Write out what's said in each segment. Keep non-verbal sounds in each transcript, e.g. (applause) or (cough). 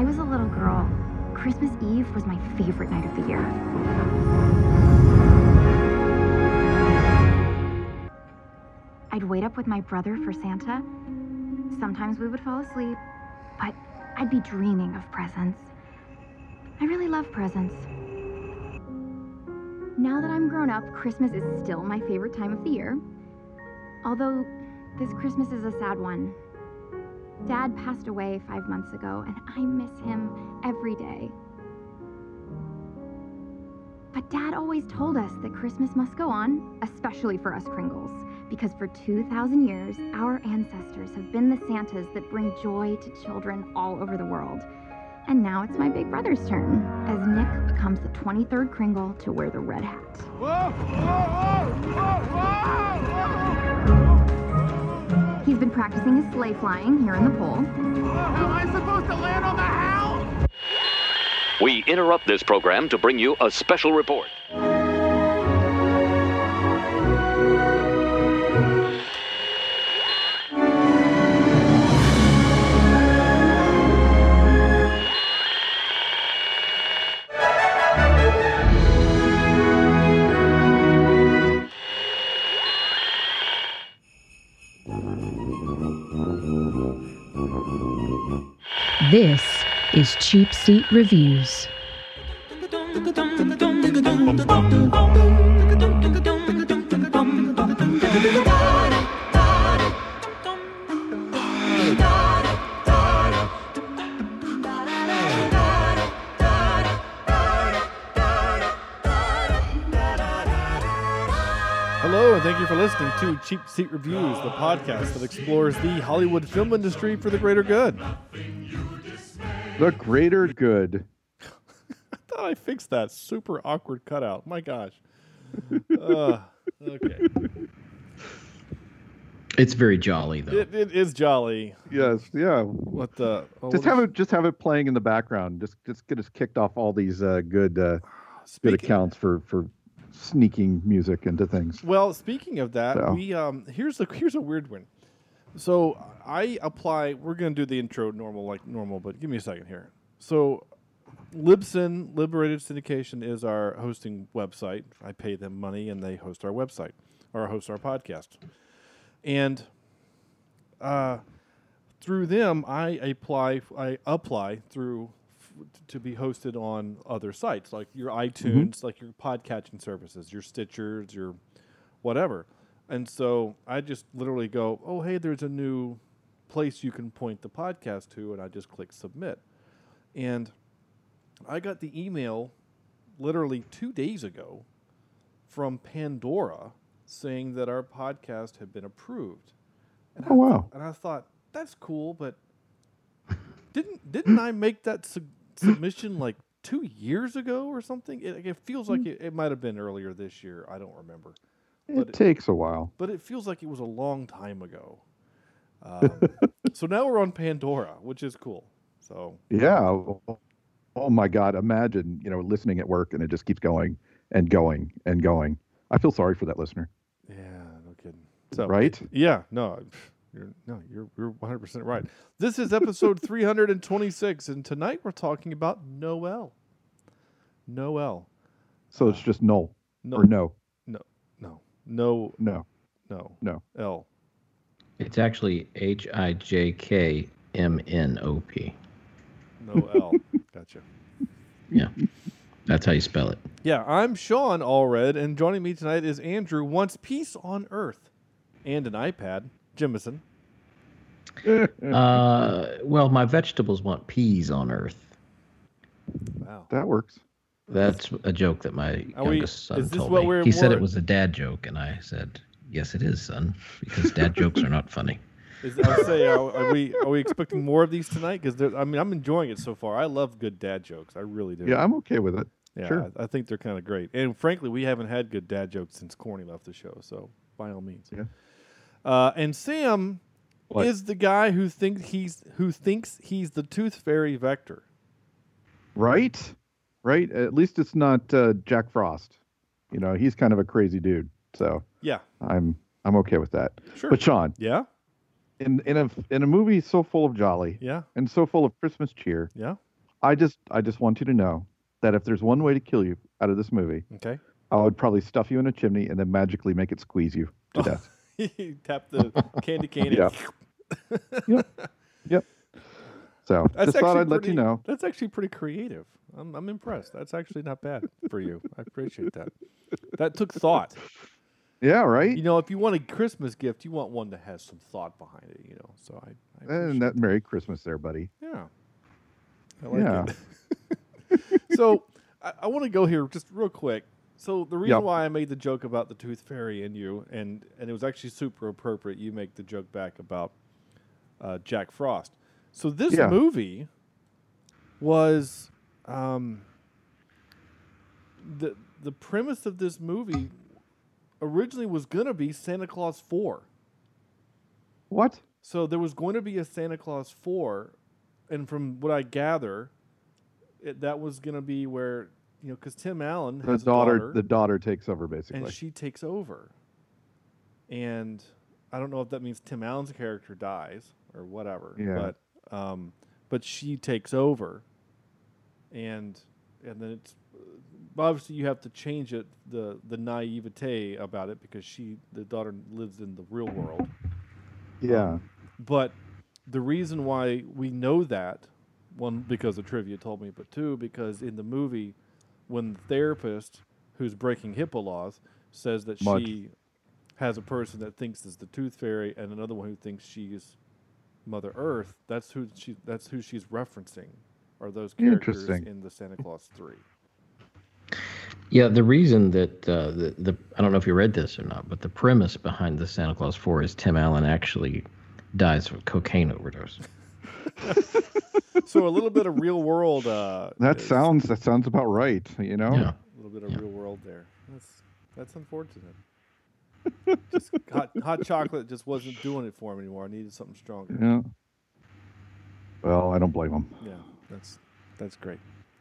I was a little girl, Christmas Eve was my favorite night of the year. I'd wait up with my brother for Santa. Sometimes we would fall asleep, but I'd be dreaming of presents. I really love presents. Now that I'm grown up, Christmas is still my favorite time of the year. Although this Christmas is a sad one. Dad passed away five months ago, and I miss him every day. But Dad always told us that Christmas must go on, especially for us Kringles, because for 2,000 years, our ancestors have been the Santas that bring joy to children all over the world. And now it's my big brother's turn, as Nick becomes the 23rd Kringle to wear the red hat. He's been practicing his sleigh flying here in the pole. Am I supposed to land on the house? We interrupt this program to bring you a special report. This is Cheap Seat Reviews. Hello, and thank you for listening to Cheap Seat Reviews, the podcast that explores the Hollywood film industry for the greater good. The greater good. (laughs) I thought I fixed that super awkward cutout. My gosh. uh, okay. It's very jolly though. It, it is jolly. Yes, yeah. What the? oh, Just what have is- it. Just have it playing in the background. Just, just get us kicked off all these uh, good, uh, good accounts for for sneaking music into things. Well, speaking of that, So. we um here's a here's a weird one. So I apply. We're gonna do the intro normal like normal, but give me a second here. So Libsyn Liberated Syndication is our hosting website. I pay them money, and they host our website or host our podcast. And uh, through them, I apply. I apply through f- to be hosted on other sites like your iTunes, like your podcatching services, your Stitchers, your whatever. And so I just literally go, oh, hey, there's a new place you can point the podcast to, and I just click submit. And I got the email literally two days ago from Pandora saying that our podcast had been approved. And Oh, I wow. thought- and I thought that's cool, but didn't didn't I make that sub- submission like two years ago or something? It, it feels like hmm. it, it might have been earlier this year. I don't remember, but it- takes a while. but it feels like it was a long time ago. (laughs) Um, so now we're on Pandora, which is cool. So Yeah. Oh, oh my God! Imagine you know listening at work and it just keeps going and going and going. I feel sorry for that listener. yeah, no kidding. So Right? Yeah, no, (laughs) you're no, you're you're 100 percent right. This is episode (laughs) 326, and tonight we're talking about Noel. Noel. So it's just no No, or no, no, no, no, no, no, no. L. It's actually H I J K M N O P. No L. (laughs) Gotcha. Yeah. That's how you spell it. Yeah, I'm Sean Allred, and joining me tonight is Andrew. Wants peace on Earth, and an iPad. Jimison. (laughs) Uh, well, my vegetables want peas on Earth. Wow. That works. That's a joke that my Are we- youngest son is this told what me. we're he said it was a dad joke, and I said, "Yes, it is, son, because dad jokes are not funny." (laughs) Is, I say, are, are we are we expecting more of these tonight? Because I mean, I'm enjoying it so far. I love good dad jokes. I really do. Yeah, I'm okay with it. Yeah, sure. I, I think they're kind of great. And frankly, we haven't had good dad jokes since Corny left the show. So by all means. Yeah. Uh, and Sam What? is the guy who thinks he's who thinks he's the Tooth Fairy Vector. Right? Right? At least it's not uh, Jack Frost. You know, he's kind of a crazy dude. So Yeah. I'm I'm okay with that. Sure. But Sean, Yeah. in in a in a movie so full of jolly Yeah. and so full of Christmas cheer, Yeah. I just I just want you to know that if there's one way to kill you out of this movie, Okay. I would probably stuff you in a chimney and then magically make it squeeze you to death. (laughs) you tap the candy cane. (laughs) Yeah. And (laughs) Yep. So (laughs) That's just thought actually I'd let you pretty- know. That's actually pretty creative. I'm, I'm impressed. That's actually not bad for you. I appreciate that. That took thought. Yeah, right. You know, if you want a Christmas gift, you want one that has some thought behind it. You know, so I. I and that Merry Christmas there, buddy. Yeah. I like Yeah. it. (laughs) so I, I want to go here just real quick. So the reason Yep. why I made the joke about the tooth fairy and you, and and it was actually super appropriate. You make the joke back about uh, Jack Frost. So this Yeah. movie was um, the the premise of this movie originally was gonna be Santa Claus four. What? So there was going to be a Santa Claus 4, and from what I gather, it, that was going to be where, you know, because Tim Allen The has daughter, daughter, the daughter takes over basically. and she takes over. And I don't know if that means Tim Allen's character dies or whatever, Yeah. but um, but she takes over, and and then it's obviously you have to change it the the naivete about it because she the daughter lives in the real world. yeah. But the reason why we know that, one, because the trivia told me, but two, because in the movie, when the therapist who's breaking HIPAA laws says that she has a person that thinks is the Tooth Fairy and another one who thinks she's Mother Earth, that's who she that's who she's referencing, are those characters Interesting. in the Santa Claus three. Yeah, the reason that uh, the the I don't know if you read this or not, but the premise behind the Santa Claus Four is Tim Allen actually dies of a cocaine overdose. (laughs) so a little bit of real world. Uh, That is- sounds that sounds about right. You know. Yeah. A little bit of Yeah. real world there. That's that's unfortunate. Just hot hot chocolate just wasn't doing it for him anymore. I needed something stronger. Yeah. Well, I don't blame him. Yeah, that's that's great.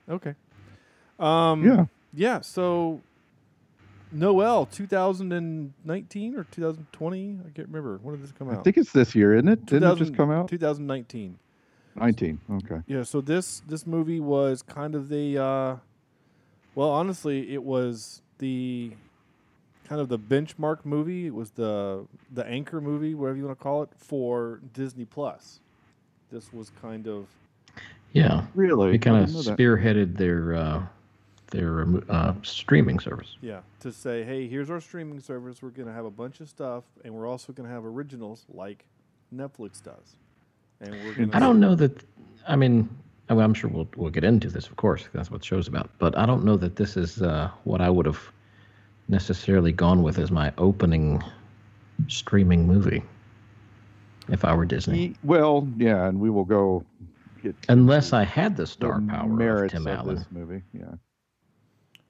Okay. Um, Yeah. Yeah. So Noel, 2019 or 2020? I can't remember. When did this come out? I think it's this year, isn't it? Didn't it just come out? 2019. 19. Okay. Yeah, so this this movie was kind of the uh well, honestly, it was the kind of the benchmark movie. It was the the anchor movie, whatever you want to call it, for Disney Plus. This was kind of Yeah, Really? it kind of didn't that. spearheaded their uh, their um, uh, streaming service. yeah, to say, hey, here's our streaming service. We're going to have a bunch of stuff and we're also going to have originals like Netflix does. And we're going I don't know that. I mean, I mean, I'm sure we'll we'll get into this, of course. That's what the show's about. But I don't know that this is uh, what I would have necessarily gone with as my opening streaming movie if I were Disney. Ye- Well, yeah, and we will go get Unless I had the the star power of Tim of Allen. this movie. Yeah.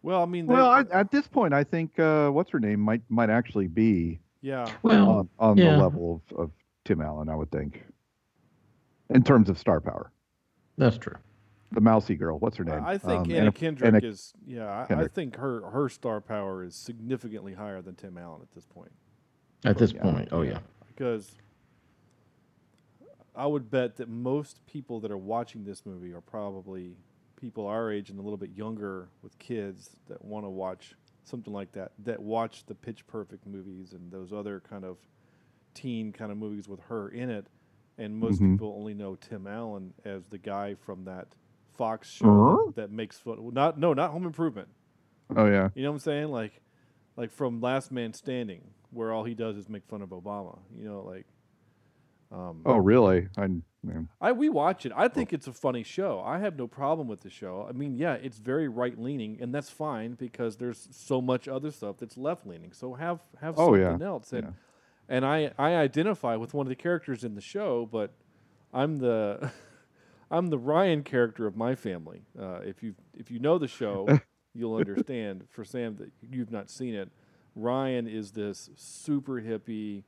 Well, I mean, they- Well, I, at this point, I think uh, what's her name might might actually be yeah. Well, on, on yeah. the level of, of Tim Allen. I would think, in terms of star power. that's true. The mousy girl, what's her name? I think Um, Anna Anna- Kendrick Anna- is yeah. I, I think her her star power is significantly higher than Tim Allen at this point At this yeah. point, oh yeah. because I would bet that most people that are watching this movie are probably people our age and a little bit younger with kids that want to watch something like that that watch the Pitch Perfect movies and those other kind of teen kind of movies with her in it and most Mhm. people only know Tim Allen as the guy from that Fox show that, that makes fun not no not Home Improvement Oh yeah. you know what I'm saying? Like, like from Last Man Standing, where all he does is make fun of Obama. You know, like, um, Oh really? I yeah. I we watch it. I think it's a funny show. I have no problem with the show. I mean, yeah, it's very right leaning, and that's fine because there's so much other stuff that's left leaning. So have have Oh, yeah. something else. And Yeah. and I I identify with one of the characters in the show, but I'm the (laughs) I'm the Ryan character of my family. Uh, if you if you know the show, (laughs) you'll understand. For Sam, that you've not seen it, Ryan is this super hippie.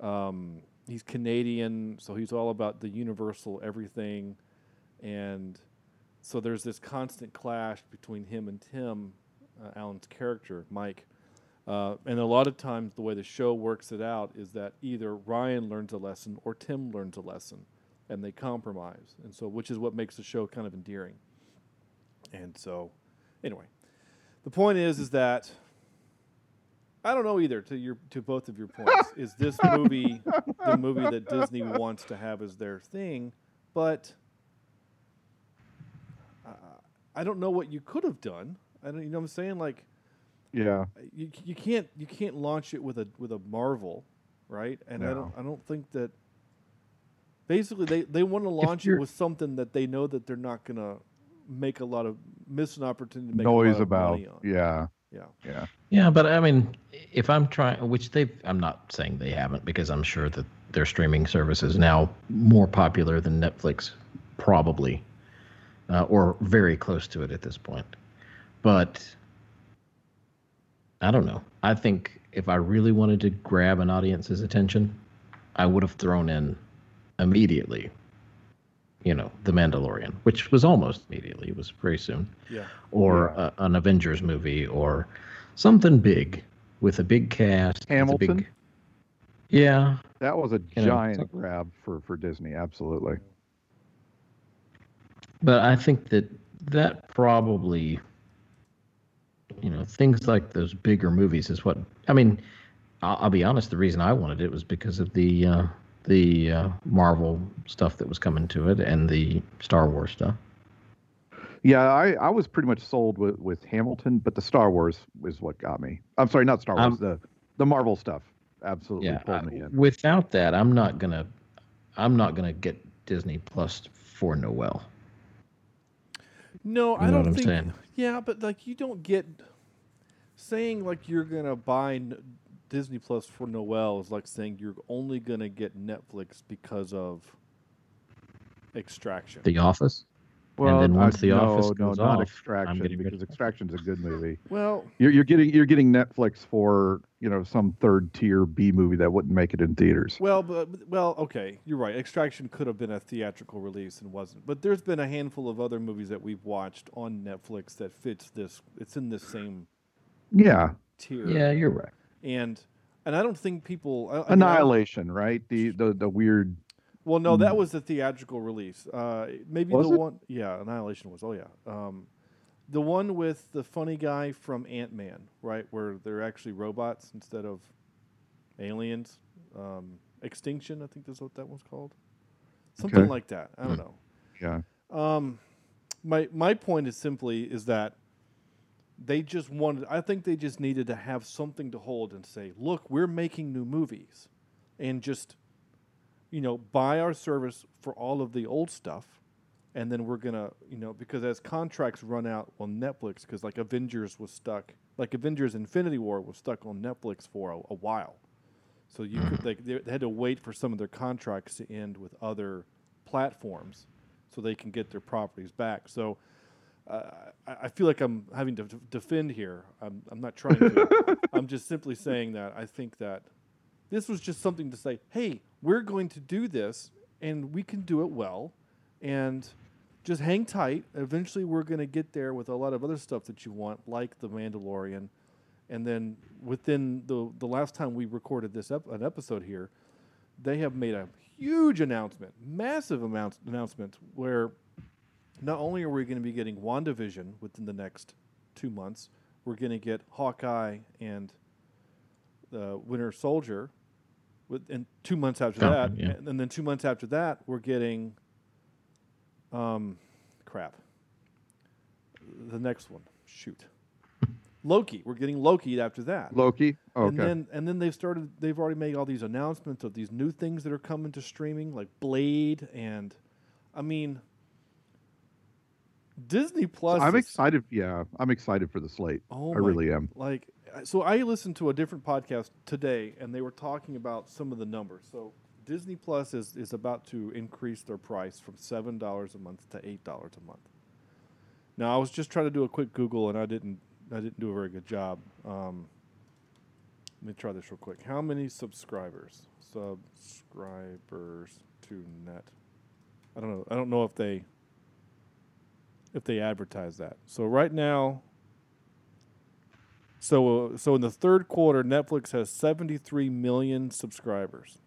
Um, he's Canadian, so he's all about the universal everything, and so there's this constant clash between him and Tim, uh, Allen's character, Mike. Uh, and a lot of times, the way the show works it out is that either Ryan learns a lesson or Tim learns a lesson, and they compromise. And so, which is what makes the show kind of endearing. And so, anyway, the point is, is that I don't know either. To your to both of your points, (laughs) is this movie the movie that Disney wants to have as their thing? But uh, I don't know what you could have done. I don't, you know what I'm saying? Like Yeah. you, you can't you can't launch it with a with a Marvel, right? And I don't I don't think that basically they, they want to launch it you're- with something that they know that they're not gonna make a lot of miss an opportunity to make a lot Noise of about. money on. Yeah. Yeah. Yeah. Yeah, but I mean, if I'm trying, which they, I'm not saying they haven't, because I'm sure that their streaming service is now more popular than Netflix, probably, uh, or very close to it at this point. But I don't know. I think if I really wanted to grab an audience's attention, I would have thrown in immediately, you know, The Mandalorian, which was almost immediately. It was very soon Yeah. or Yeah. a, an Avengers movie or something big with a big cast. Hamilton? big- yeah, That was a You know, giant so- grab for for Disney. Absolutely. but I think that that probably, you know, things like those bigger movies is what I mean. I'll, I'll be honest. The reason I wanted it was because of the uh, the uh, Marvel stuff that was coming to it and the Star Wars stuff. Yeah, I, I was pretty much sold with, with Hamilton, but the Star Wars is what got me. I'm sorry, not Star Wars. Um, the the Marvel stuff absolutely yeah pulled I- me in. without that i'm not gonna i'm not gonna get disney plus for noel No, I You know don't think. saying? Yeah, but like you don't get saying like you're gonna buy N- Disney Plus for Noel is like saying you're only gonna get Netflix because of Extraction. the office Well, then uh, once I- The no, Office no, goes not off, I'm Extraction getting because of- Extraction's a good movie. well, You're, you're getting you're getting Netflix for you know some third tier B movie that wouldn't make it in theaters. well, but but- well, okay, you're right. Extraction could have been a theatrical release and wasn't. But there's been a handful of other movies that we've watched on Netflix that fits this. It's in this same Yeah, tier. yeah you're right And and I don't think people I- I mean, I- Annihilation, right? The the the weird. Well, no, that was the theatrical release. Uh, maybe the it? one, yeah, Annihilation was. Oh yeah, um, the one with the funny guy from Ant Man, right, where they're actually robots instead of aliens. Um, Extinction, I think that's what that one's called. Something Okay. like that. I don't know. Yeah. Um, my my point is simply is that they just wanted. I think they just needed to have something to hold and say, "Look, we're making new movies," and just you know buy our service for all of the old stuff, and then we're gonna you know because as contracts run out on Netflix, because like Avengers was stuck, like Avengers Infinity War was stuck on Netflix for a, a while, so you could mm-hmm. they, they had to wait for some of their contracts to end with other platforms so they can get their properties back. So uh, I, I feel like I'm having to defend here. I'm, I'm not trying to. (laughs) I'm just simply saying that I think that this was just something to say, hey, we're going to do this and we can do it well and just hang tight. Eventually, we're going to get there with a lot of other stuff that you want, like The Mandalorian. And then within the, the last time we recorded this ep- an episode here, they have made a huge announcement, massive amount announcement, where not only are we going to be getting WandaVision within the next two months, we're going to get Hawkeye and uh, Winter Soldier. With, and two months after Falcon, that, yeah. and, and then two months after that, we're getting, um, crap. The next one, shoot, Loki. We're getting Loki after that. Loki. Okay. And then and then they've started they've already made all these announcements of these new things that are coming to streaming like Blade and I mean Disney Plus I'm is- excited. Yeah, I'm excited for the slate. Oh I really am. like so I listened to a different podcast today and they were talking about some of the numbers. So Disney Plus is, is about to increase their price from seven dollars a month to eight dollars a month. Now I was just trying to do a quick Google and I didn't I didn't do a very good job. Um, let me try this real quick. How many subscribers? Subscribers to net. I don't know. I don't know if they if they advertise that. So right now so uh, so in the third quarter Netflix has 73 million subscribers.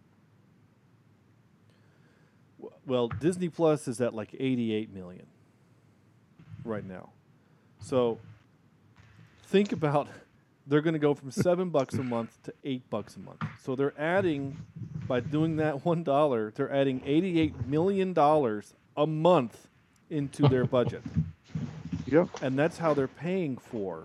Well, Disney Plus is at like 88 million right now. So think about they're going to go from (laughs) seven bucks a month to eight bucks a month. So they're adding by doing that one dollar, they're adding eighty-eight million dollars a month into their budget, Yep. and that's how they're paying for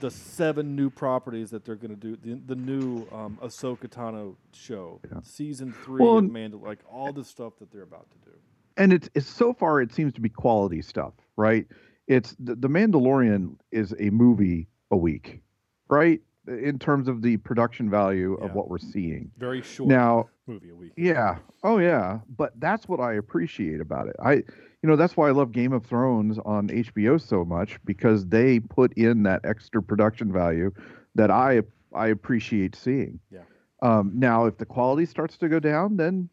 the seven new properties that they're going to do. The, the new um, Ahsoka Tano show, Yeah. season three Well, of and- Mandal, like all the stuff that they're about to do. and it's, it's so far it seems to be quality stuff, right? It's the, the Mandalorian is a movie a week, right? In terms of the production value of what we're seeing. Very short Now, movie a week. yeah, oh yeah, but that's what I appreciate about it. I, you know, that's why I love Game of Thrones on HBO so much because they put in that extra production value that I I appreciate seeing. Yeah. Um, now, if the quality starts to go down, then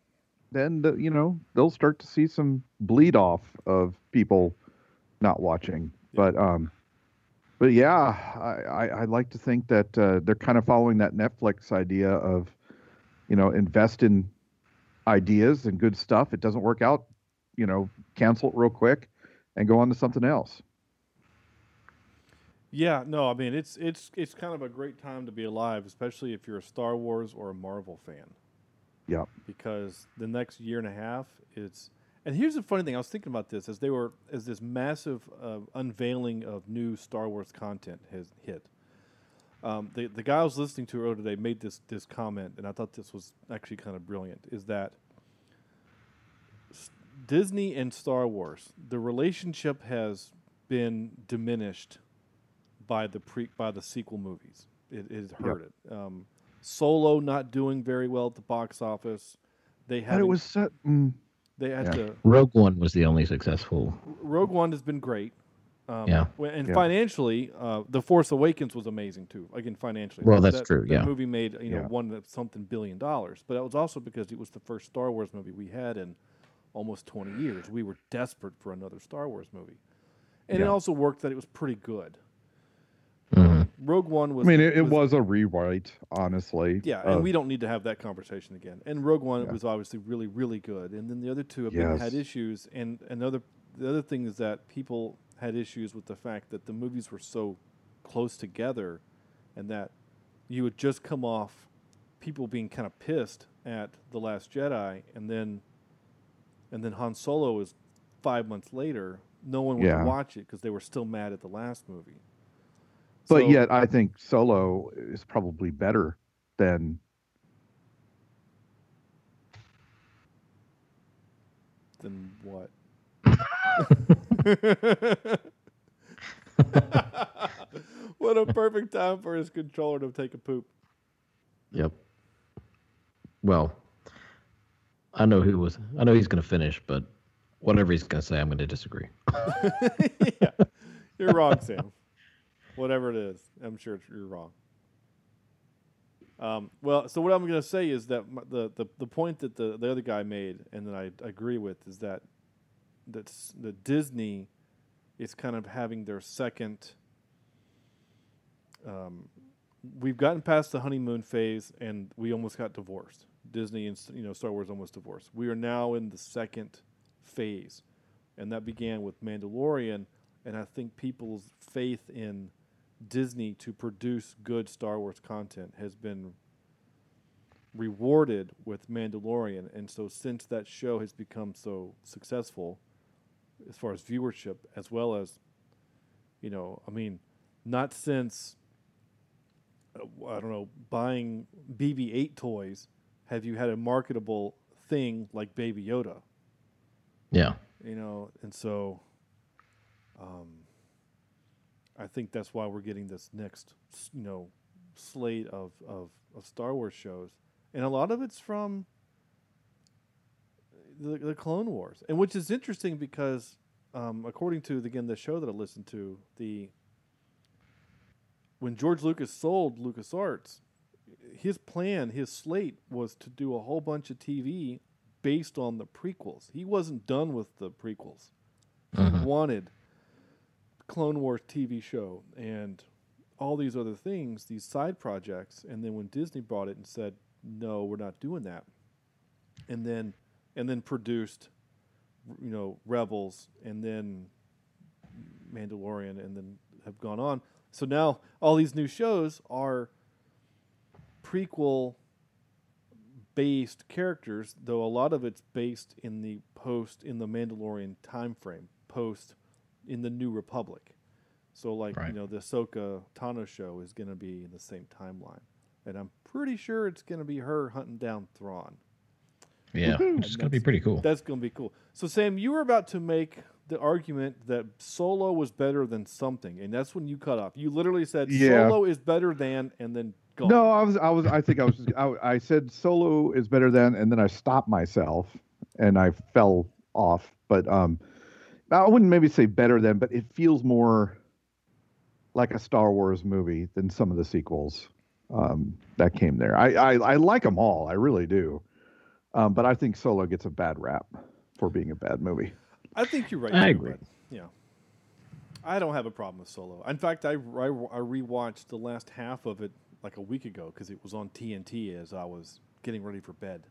then the, you know they'll start to see some bleed off of people not watching. Yeah. But um, but yeah, I, I I like to think that uh, they're kind of following that Netflix idea of, you know, invest in ideas and good stuff. It doesn't work out, you know, cancel it real quick, and go on to something else. Yeah, no, I mean it's it's it's kind of a great time to be alive, especially if you're a Star Wars or a Marvel fan, Yep. because the next year and a half it's. And here's the funny thing: I was thinking about this as they were as this massive uh, unveiling of new Star Wars content has hit. Um, the the guy I was listening to earlier today made this this comment, and I thought this was actually kind of brilliant. Is that Disney and Star Wars, the relationship has been diminished by the pre by the sequel movies. It, it has hurt it. Um, Solo not doing very well at the box office. They had it was so, mm, they had yeah. to. Rogue One was the only successful. Rogue One has been great. Um, Yeah. And Yeah. financially, uh, The Force Awakens was amazing too. Again, financially. Well, that's that- true, That yeah. movie made you know Yeah. one something billion dollars, but that was also because it was the first Star Wars movie we had in almost 20 years. We were desperate for another Star Wars movie, and it also worked that it was pretty good. Mhm. Rogue One was. I mean, it, it was a rewrite, honestly. Yeah, and we don't need to have that conversation again. And Rogue One Yeah. was obviously really, really good. And then the other two have been, had issues. And another, the other thing is that people had issues with the fact that the movies were so close together, and that you would just come off people being kind of pissed at the Last Jedi, and then, and then Han Solo is five months later. No one would Yeah. watch it because they were still mad at the last movie. But So- yet, I think Solo is probably better than. Then what? (laughs) (laughs) what a perfect time for his controller to take a poop. Yep. Well, I know who was. I know he's going to finish, but whatever he's going to say, I'm going to disagree. (laughs) yeah, you're wrong, Sam. Whatever it is, I'm sure you're wrong. Um, well, so what I'm going to say is that the, the the point that the, the other guy made, and that I agree with, is that that's the Disney is kind of having their second. Um, we've gotten past the honeymoon phase, and we almost got divorced. Disney and you know Star Wars almost divorced. We are now in the second phase, and that began with Mandalorian. And I think people's faith in Disney to produce good Star Wars content has been rewarded with Mandalorian. And so, since that show has become so successful, as far as viewership, as well as, you know, I mean, not since, uh, I don't know, buying BB 8 toys have you had a marketable thing like Baby Yoda? Yeah. you know, and so um, I think that's why we're getting this next, you know, slate of, of, of Star Wars shows, and a lot of it's from the, the Clone Wars, and which is interesting because, um, according to again the show that I listened to, the when George Lucas sold LucasArts, his plan, his slate was to do a whole bunch of TV based on the prequels. He wasn't done with the prequels. He mm-hmm. wanted Clone Wars TV show and all these other things, these side projects. And then when Disney bought it and said, "No, we're not doing that," and then and then produced, you know, Rebels, and then Mandalorian and then have gone on. So now all these new shows are prequel based characters, though a lot of it's based in the post in the Mandalorian time frame, post in the New Republic. So like Right. you know the Ahsoka Tano show is going to be in the same timeline, and I'm pretty sure it's going to be her hunting down Thrawn. Yeah, which is going to be pretty cool. That's going to be cool. So Sam, you were about to make the argument that Solo was better than something, and that's when you cut off. You literally said Yeah. Solo is better than, and then gone. No, I was, I was, I think I was, just, I, I said Solo is better than, and then I stopped myself, and I fell off. But um, I wouldn't maybe say better than, but it feels more like a Star Wars movie than some of the sequels um, that came there. I, I, I like them all, I really do, um, but I think Solo gets a bad rap for being a bad movie. I think you're right. I too, agree. but, Yeah, I don't have a problem with Solo. In fact, I, I, I rewatched the last half of it like a week ago because it was on TNT as I was getting ready for bed.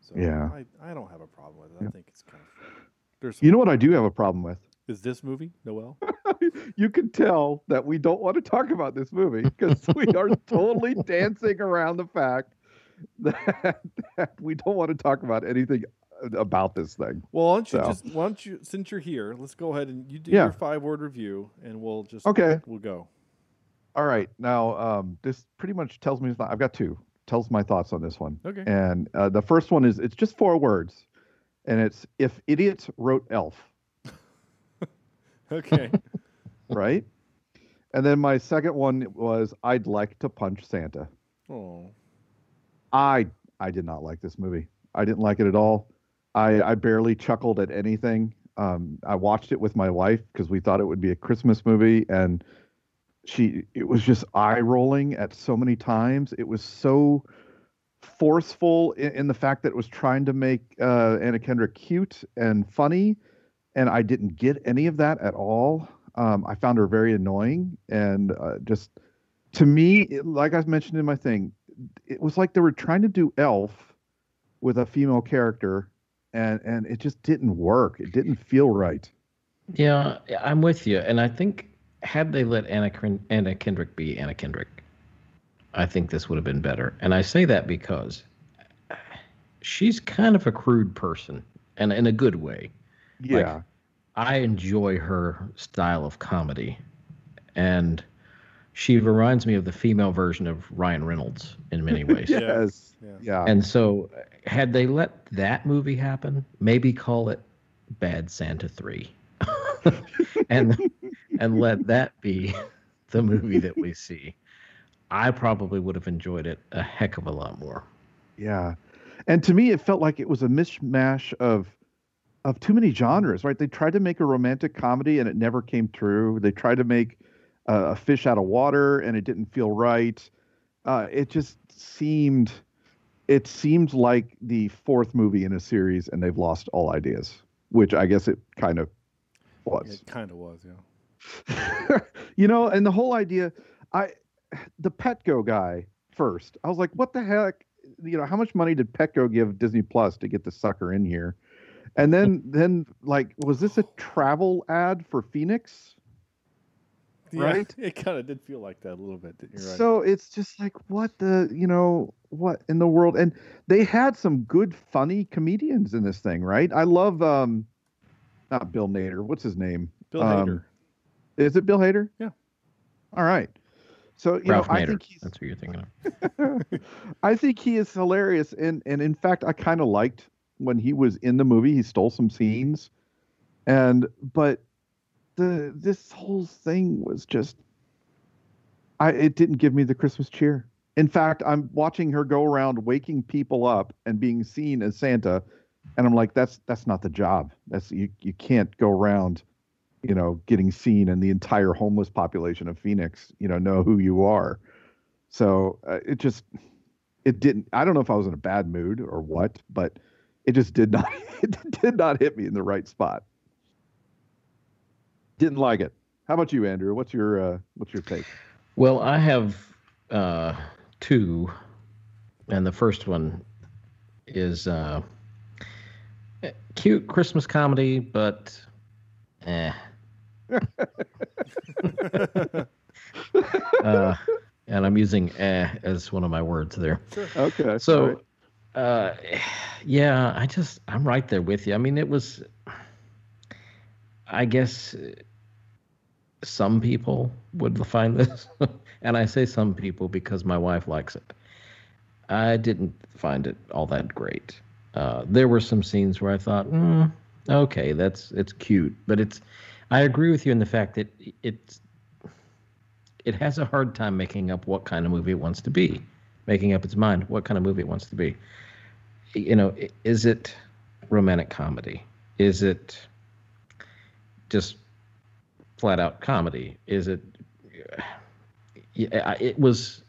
So Yeah. I, I don't have a problem with it. I think it's kind of fun. There's You know what I do have a problem with? is this movie Noel? (laughs) you can tell that we don't want to talk about this movie because we are (laughs) totally dancing around the fact that, that we don't want to talk about anything uh, about this thing. Well, why don't you So. just why don't you since you're here, let's go ahead and you do Yeah. your five word review, and we'll just Okay. we'll go. All right. Now, um, this pretty much tells me, I've got two, tells my thoughts on this one. Okay. And uh, the first one is, it's just four words. And it's, if idiots wrote Elf, (laughs) Okay. (laughs) right? and then my second one was, I'd like to punch Santa. oh. I I did not like this movie. I didn't like it at all. I I barely chuckled at anything. Um, I watched it with my wife because we thought it would be a Christmas movie, and she it was just eye rolling at so many times. It was so forceful in, in the fact that it was trying to make uh, Anna Kendrick cute and funny, and I didn't get any of that at all. Um, I found her very annoying and uh, just to me, it, like I mentioned in my thing, it was like they were trying to do Elf with a female character, and and it just didn't work. It didn't feel right. Yeah, I'm with you, and I think had they let Anna Anna Kendrick be Anna Kendrick, I think this would have been better. And I say that because she's kind of a crude person, and in a good way. Like, Yeah, I enjoy her style of comedy, and she reminds me of the female version of Ryan Reynolds in many (laughs) ways. yes, Yeah. yeah, And so, had they let that movie happen, maybe call it Bad Santa Three, (laughs) and and let that be (laughs) the movie that we see, I probably would have enjoyed it a heck of a lot more. yeah. And to me, it felt like it was a mishmash of of too many genres. Right? They tried to make a romantic comedy, and it never came true. They tried to make uh, a fish out of water, and it didn't feel right. Uh, it just seemed it seemed like the fourth movie in a series, and they've lost all ideas, which I guess it kind of was. It kind of was, yeah. (laughs) you know, and the whole idea, I, the Petco guy first, I was like, what the heck? You know, how much money did Petco give Disney Plus to get the sucker in here? And then, (laughs) then like, was this a travel ad for Phoenix? Yeah, Right? (laughs) It kind of did feel like that a little bit. Didn't you? Right. So it's just like, what the, you know, what in the world? And they had some good, funny comedians in this thing, right? I love, um, not Bill Nader. What's his name? Bill um, Hader. Is it Bill Hader? Yeah. All right. So you Ralph know, I think he's, That's who you're thinking of. (laughs) I think he is hilarious, and and in fact, I kind of liked when he was in the movie. He stole some scenes, and but the this whole thing was just, I it didn't give me the Christmas cheer. In fact, I'm watching her go around waking people up and being seen as Santa, and I'm like, that's that's not the job. That's you you can't go around, you know, getting seen and the entire homeless population of Phoenix, you know, know who you are. So uh, it just it didn't. I don't know if I was in a bad mood or what, but it just did not. (laughs) It did not hit me in the right spot. Didn't like it. How about you, Andrew? What's your uh, what's your take? Well, I have uh, two, and the first one is uh, cute Christmas comedy, but eh, uh, and I'm using eh as one of my words there. Okay. So, all right. uh, yeah, I just I'm right there with you. I mean, it was, I guess, uh, some people would find this, (laughs) and I say some people because my wife likes it. I didn't find it all that great. Uh, there were some scenes where I thought, mm, okay, that's it's cute, but it's. I agree with you in the fact that it's it has a hard time making up what kind of movie it wants to be, making up its mind what kind of movie it wants to be. You know, is it romantic comedy? Is it just flat out comedy? Is it? Yeah, it was.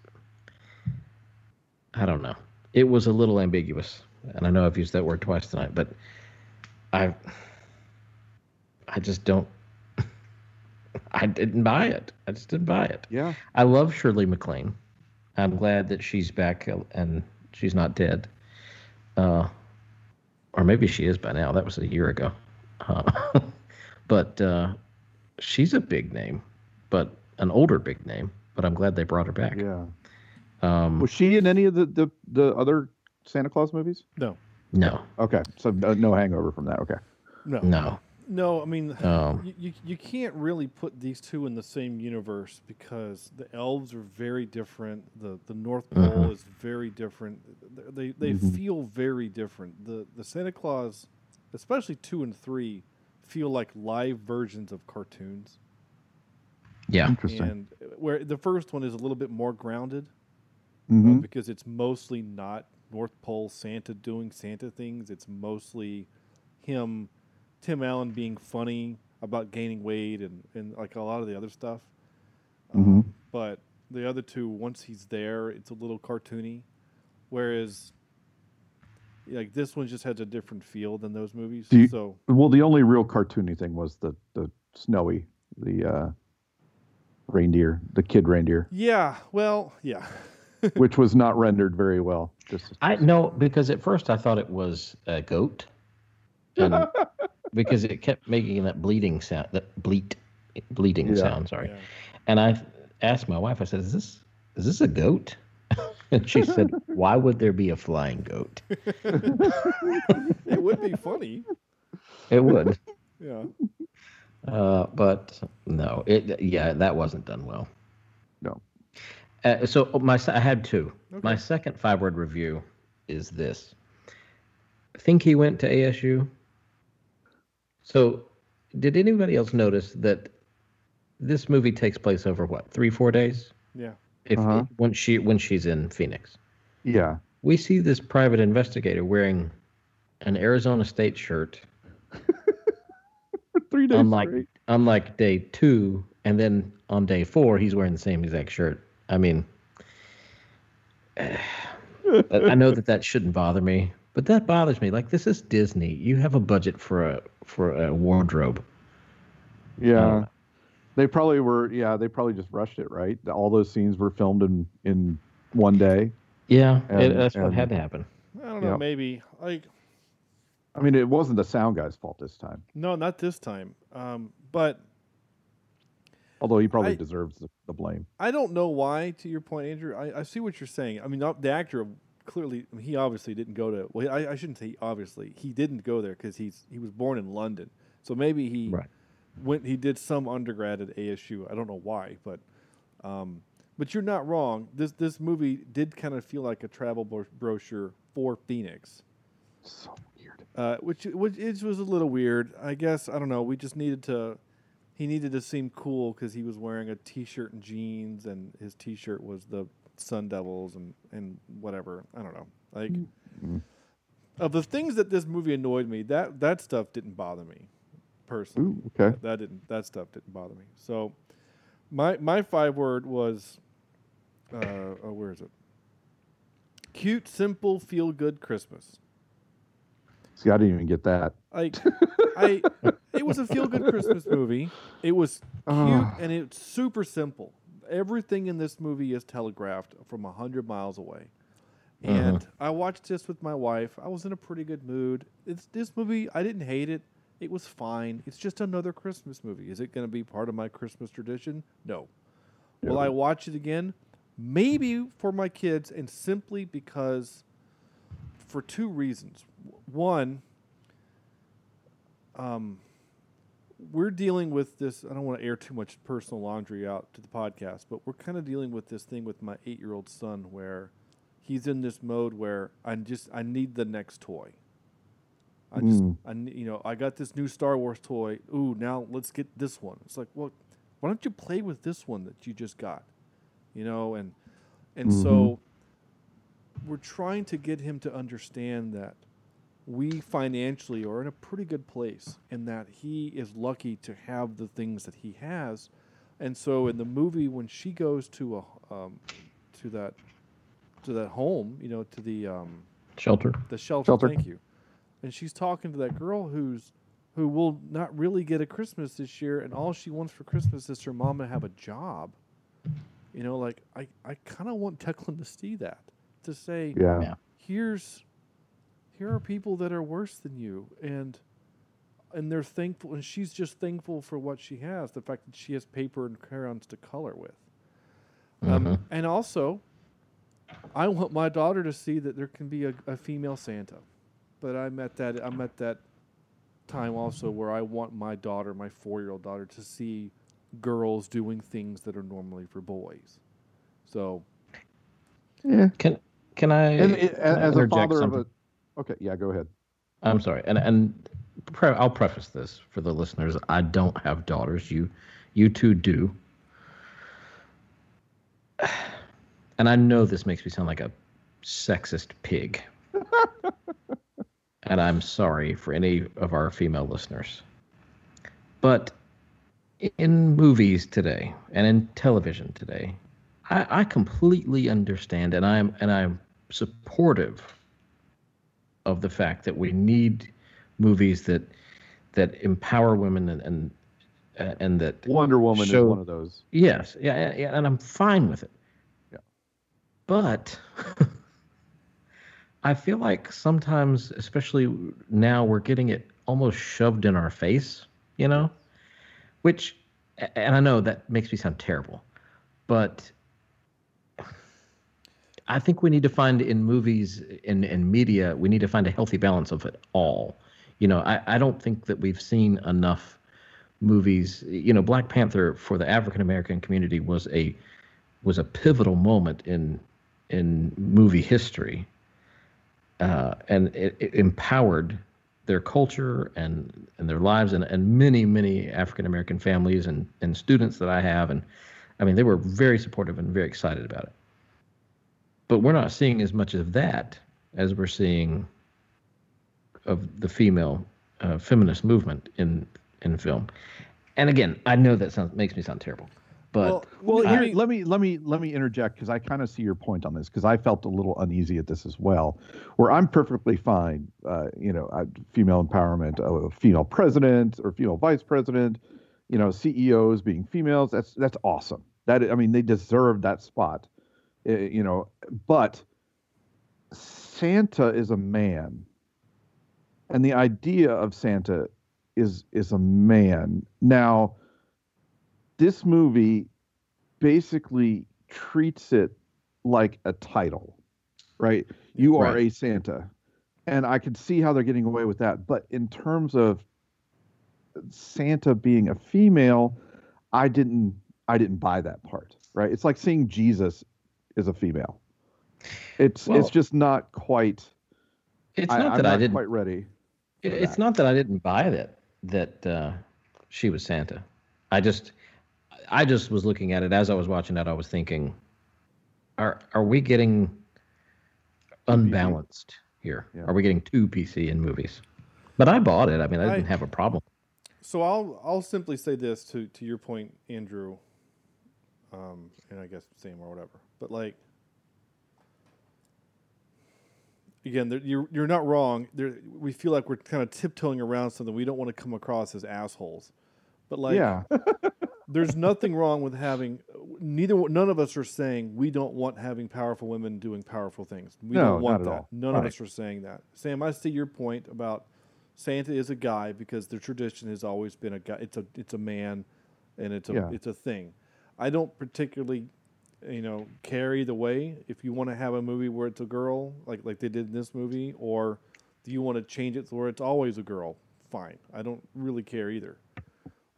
I don't know. It was a little ambiguous, and I know I've used that word twice tonight, but I. I just don't. I didn't buy it. I just didn't buy it. yeah. I love Shirley MacLaine. I'm glad that she's back uh, and she's not dead. Uh, or maybe she is by now. That was a year ago. Uh, (laughs) but uh, she's a big name, but an older big name. But I'm glad they brought her back. Yeah. Um, Was she in any of the the, the other Santa Claus movies? No, no, Okay. So no, no hangover from that. Okay. no, no. No. I mean, Um, you, you you can't really put these two in the same universe because the elves are very different. The the North Pole Mhm. is very different. They they Mhm. feel very different. The the Santa Claus, especially two and three, feel like live versions of cartoons. Yeah. Interesting. And where the first one is a little bit more grounded uh, hmm because it's mostly not North Pole Santa doing Santa things. It's mostly him, Tim Allen being funny about gaining weight and, and like a lot of the other stuff. Um, Mhm. but the other two, once he's there, it's a little cartoony. Whereas, like this one just has a different feel than those movies. You- so Well, the only real cartoony thing was the the snowy the uh, reindeer, the kid reindeer, yeah, well, yeah, (laughs) which was not rendered very well. Just I no, because at first I thought it was a goat, (laughs) and because it kept making that bleeding sound, that bleat, bleeding Yeah. sound. Sorry, yeah. and I asked my wife. I said, "Is this is this a goat?" and she said, (laughs) "Why would there be a flying goat? it would be funny. It would." Yeah. Uh, but no, it yeah, that wasn't done well. No. Uh, so my I had two. My second five word review is this. I think he went to ASU. So, did anybody else notice that this movie takes place over what three four days? Yeah. If Uh-huh. when she when she's in Phoenix, yeah. we see this private investigator wearing an Arizona State shirt For (laughs) three days unlike straight. unlike day two, and then on day four he's wearing the same exact shirt. I mean, (sighs) I I know that that shouldn't bother me, but that bothers me. Like this is Disney. You have a budget for a for a wardrobe. Yeah. They probably were. Yeah, they probably just rushed it. Right. All those scenes were filmed in in one day. Yeah, it, And- that's what had to happen. I don't know. Yep. Maybe like I mean, it wasn't the sound guy's fault this time, no, not this time. Um, but although he probably I- deserves the, the blame. I don't know why. To your point, Andrew, I, I see what you're saying. I mean, not- the actor clearly, I mean, he obviously didn't go to. Well, I, I shouldn't say obviously. He didn't go there because he's he was born in London. So maybe he Right. went. He did some undergrad at ASU. I don't know why, but um, but you're not wrong. This this movie did kind of feel like a travel bro- brochure for Phoenix. So weird. uh, which which it was a little weird. I guess I don't know. We just needed to. He needed to seem cool because he was wearing a t-shirt and jeans, and his t-shirt was the Sun Devils and and whatever. I don't know. Like Mm. of the things that this movie annoyed me, that that stuff didn't bother me personally. Ooh, okay. That, that didn't. That stuff didn't bother me. So my my five word was. Uh, oh, where is it? Cute, simple, feel good Christmas. See, I didn't even get that. Like (laughs) I it was a feel good Christmas movie. It was cute Ah. and it's super simple. Everything in this movie is telegraphed from a hundred miles away. And I watched this with my wife. I was in a pretty good mood. It's this movie. I didn't hate it. It was fine. It's just another Christmas movie. Is it going to be part of my Christmas tradition? No. Will I watch it again? Maybe for my kids, and simply because, for two reasons. One, um, we're dealing with this. I don't want to air too much personal laundry out to the podcast, but we're kind of dealing with this thing with my eight-year-old son, where he's in this mode where I just I need the next toy. I just Mm. I you know I got this new Star Wars toy. Ooh, now let's get this one. It's like, well, why don't you play with this one that you just got? You know, and and so we're trying to get him to understand that we financially are in a pretty good place and that he is lucky to have the things that he has. And so in the movie when she goes to a um, to that to that home, you know, to the um, Shelter. the shelter, Shelter. thank you. And she's talking to that girl who's who will not really get a Christmas this year and all she wants for Christmas is her mom to have a job. You know, like I, I kinda want Declan to see that. To say Yeah. Yeah. here's here are people that are worse than you and and they're thankful and she's just thankful for what she has the fact that she has paper and crayons to color with um, Mhm. and also i want my daughter to see that there can be a, a female santa but i'm at that i'm at that time also where i want my daughter my four-year-old daughter to see girls doing things that are normally for boys so Yeah. Can can I? And it, can I as a father something? of a, okay, yeah, go ahead. I'm sorry, and and pre- I'll preface this for the listeners. I don't have daughters. You, you two do. (sighs) And I know this makes me sound like a sexist pig. (laughs) and I'm sorry for any of our female listeners. But in movies today and in television today, I, I completely understand and I'm and I'm supportive of the fact that we need movies that that empower women and and, uh, and that Wonder Woman show- is one of those. Yes, yeah, yeah, yeah, and I'm fine with it. Yeah. But (laughs) I feel like sometimes, especially now, we're getting it almost shoved in our face, you know? Which, and I know that makes me sound terrible, but I think we need to find in movies and in, media, we need to find a healthy balance of it all. You know, I, I don't think that we've seen enough movies. You know, Black Panther for the African American community was a was a pivotal moment in in movie history, uh, and it, it empowered their culture and and their lives and, and many many African American families and and students that I have and I mean they were very supportive and very excited about it. But we're not seeing as much of that as we're seeing of the female uh, feminist movement in in film. And again, I know that sounds makes me sound terrible, but Well, I here, let me let me let me interject because I kind of see your point on this because I felt a little uneasy at this as well. Where I'm perfectly fine, uh, you know, uh, female empowerment, a female president or female vice president, you know, CEOs being females. That's that's awesome. That I mean, they deserve that spot, uh, Eh, you know. But Santa is a man, and the idea of Santa is is a man now this movie basically treats it like a title, right? You are Right. a Santa. And I can see how they're getting away with that. But in terms of Santa being a female, I didn't I didn't buy that part, right? It's like seeing Jesus is a female. It's Well- it's just not quite it's I, not I'm that not I didn't quite ready. It- It's that. not that I didn't buy that that uh, she was Santa. I just I just was looking at it as I was watching it. I was thinking, are are we getting unbalanced here? Yeah. Are we getting too PC in movies? But I bought it. I mean, I I- didn't have a problem. So I'll I'll simply say this to to your point, Andrew, um, and I guess Sam or whatever. But like, again, there, you're you're not wrong. There, we feel like we're kind of tiptoeing around something. We don't want to come across as assholes. But like, yeah. (laughs) there's nothing wrong with having. Neither none of us are saying we don't want having powerful women doing powerful things. We No, don't want not at that. all. None of us are saying that. Sam, I see your point about Santa is a guy because the tradition has always been a guy. It's a it's a man, and it's a Yeah. it's a thing. I don't particularly, you know, care either way. If you want to have a movie where it's a girl, like like they did in this movie, or do you want to change it to where it's always a girl? Fine. I don't really care either.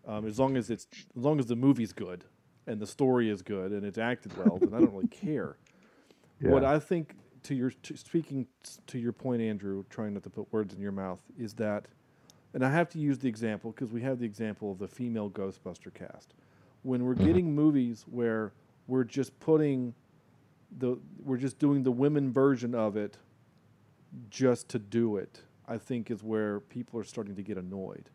Um, as long as it's as long as the movie's good and the story is good and it's acted well, then I don't really care. (laughs) What I think to your to speaking to your point, Andrew, trying not to put words in your mouth, is that, and I have to use the example because we have the example of the female Ghostbuster cast. When we're mm-hmm. getting movies where we're just putting the we're just doing the women version of it just to do it, I think is where people are starting to get annoyed.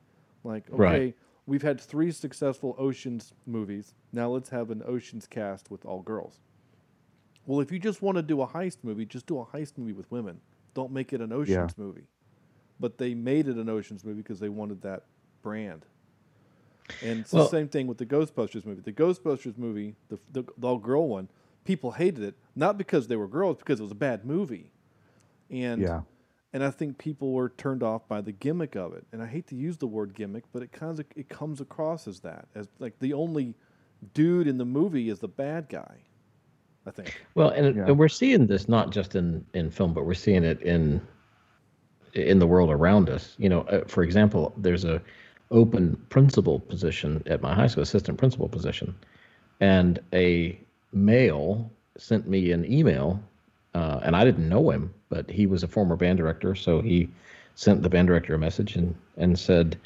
Like, okay, Right. we've had three successful Oceans movies. Now let's have an Oceans cast with all girls. Well, if you just want to do a heist movie, just do a heist movie with women. Don't make it an Oceans movie. But they made it an Oceans movie because they wanted that brand. And it's Well- the same thing with the Ghostbusters movie. The Ghostbusters movie, the, the, the all girl one, people hated it not because they were girls, because it was a bad movie. And Yeah. and I think people were turned off by the gimmick of it. And I hate to use the word gimmick, but it kind of it comes across as that, as like the only dude in the movie is the bad guy. I think. Well, and, Yeah. and we're seeing this not just in, in film, but we're seeing it in in the world around us. You know, uh, for example, there's a open principal position at my high school, assistant principal position, and a male sent me an email, uh, and I didn't know him, but he was a former band director, so he sent the band director a message and and said,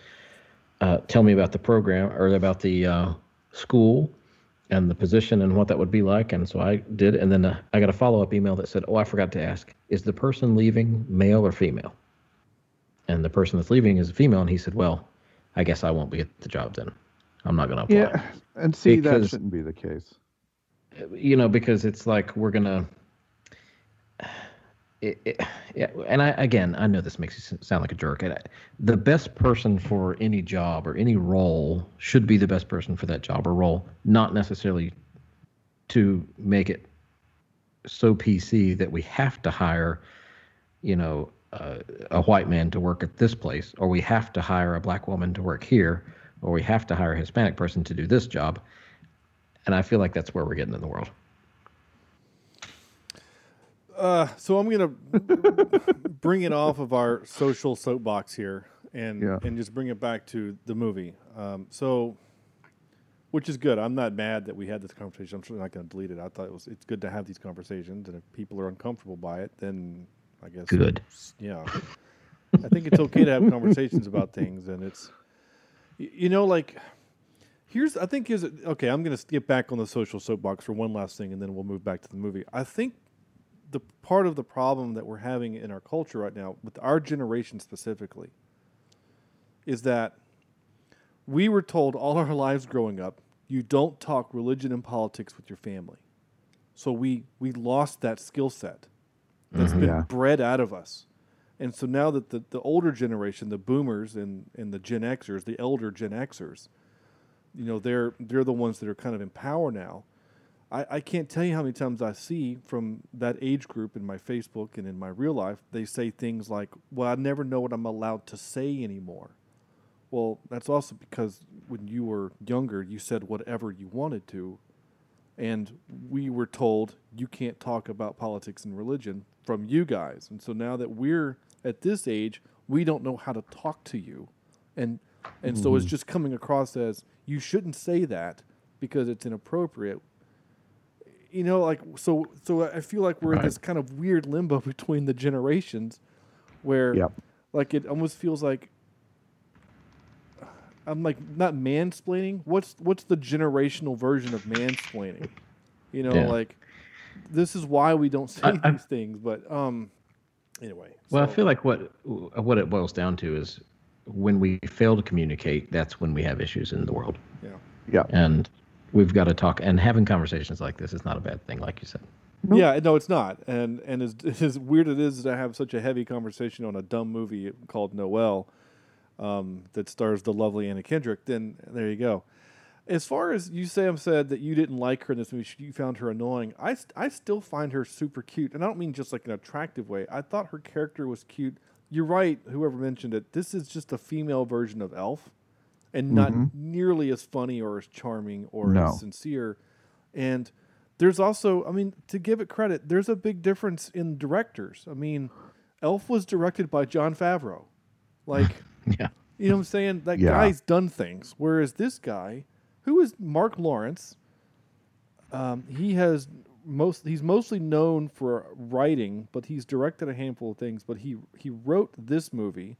uh, "Tell me about the program or about the uh, school." and the position and what that would be like. And so I did. And then uh, I got a follow up email that said, Oh, I forgot to ask, is the person leaving male or female? And the person that's leaving is a female. And he said, Well, I guess I won't be at the job then. I'm not going to apply. Yeah. And see, that shouldn't be the case. You know, because it's like we're going to. It, it, yeah, and I again, I know this makes you sound like a jerk. And I, the best person for any job or any role should be the best person for that job or role, not necessarily to make it so PC that we have to hire, you know, uh, a white man to work at this place, or we have to hire a black woman to work here, or we have to hire a Hispanic person to do this job. And I feel like that's where we're getting in the world. Uh, so I'm gonna (laughs) bring it off of our social soapbox here and Yeah. and just bring it back to the movie. Um, so, which is good. I'm not mad that we had this conversation. I'm certainly not going to delete it. I thought it was it's good to have these conversations, and if people are uncomfortable by it, then I guess Good. Yeah, I think it's okay to have conversations about things, and it's you know like here's I think is okay. I'm going to get back on the social soapbox for one last thing, and then we'll move back to the movie. I think the part of the problem that we're having in our culture right now, with our generation specifically, is that we were told all our lives growing up, you don't talk religion and politics with your family. So we we lost that skill set that's mm-hmm. been Yeah. bred out of us. And so now that the, the older generation, the boomers and, and the Gen Xers, the elder Gen Xers, you know, they're they're the ones that are kind of in power now. I, I can't tell you how many times I see from that age group in my Facebook and in my real life, they say things like, Well, I never know what I'm allowed to say anymore. Well, that's also because when you were younger, you said whatever you wanted to. And we were told you can't talk about politics and religion from you guys. And so now that we're at this age, we don't know how to talk to you. And and so it's mm-hmm. just coming across as you shouldn't say that because it's inappropriate. You know, like so so I feel like we're in this kind of weird limbo (laughs) between the generations where Yep. like it almost feels like I'm like not mansplaining. What's what's the generational version of mansplaining? You know, Yeah. like this is why we don't say I- I- these things. But um, anyway. Well, I feel like what what it boils down to is when we fail to communicate, that's when we have issues in the world. yeah. Yeah. And we've got to talk. And having conversations like this is not a bad thing, like you said. Yeah, no, it's not. And and as (laughs) as weird it is to have such a heavy conversation on a dumb movie called Noelle, um, that stars the lovely Anna Kendrick, then there you go. As far as you Sam said that you didn't like her in this movie, you found her annoying. I, st- I still find her super cute, and I don't mean just like an attractive way. I thought her character was cute you're right. Whoever mentioned it, this is just a female version of Elf, and not Mhm. nearly as funny or as charming or No. as sincere. And there's also, I mean, to give it credit, there's a big difference in directors. I mean, Elf was directed by Jon Favreau, like. (laughs) Yeah. You know what I'm saying? That Yeah. guy's done things. Whereas this guy, who is Marc Lawrence, um, he has most he's mostly known for writing, but he's directed a handful of things. But he he wrote this movie.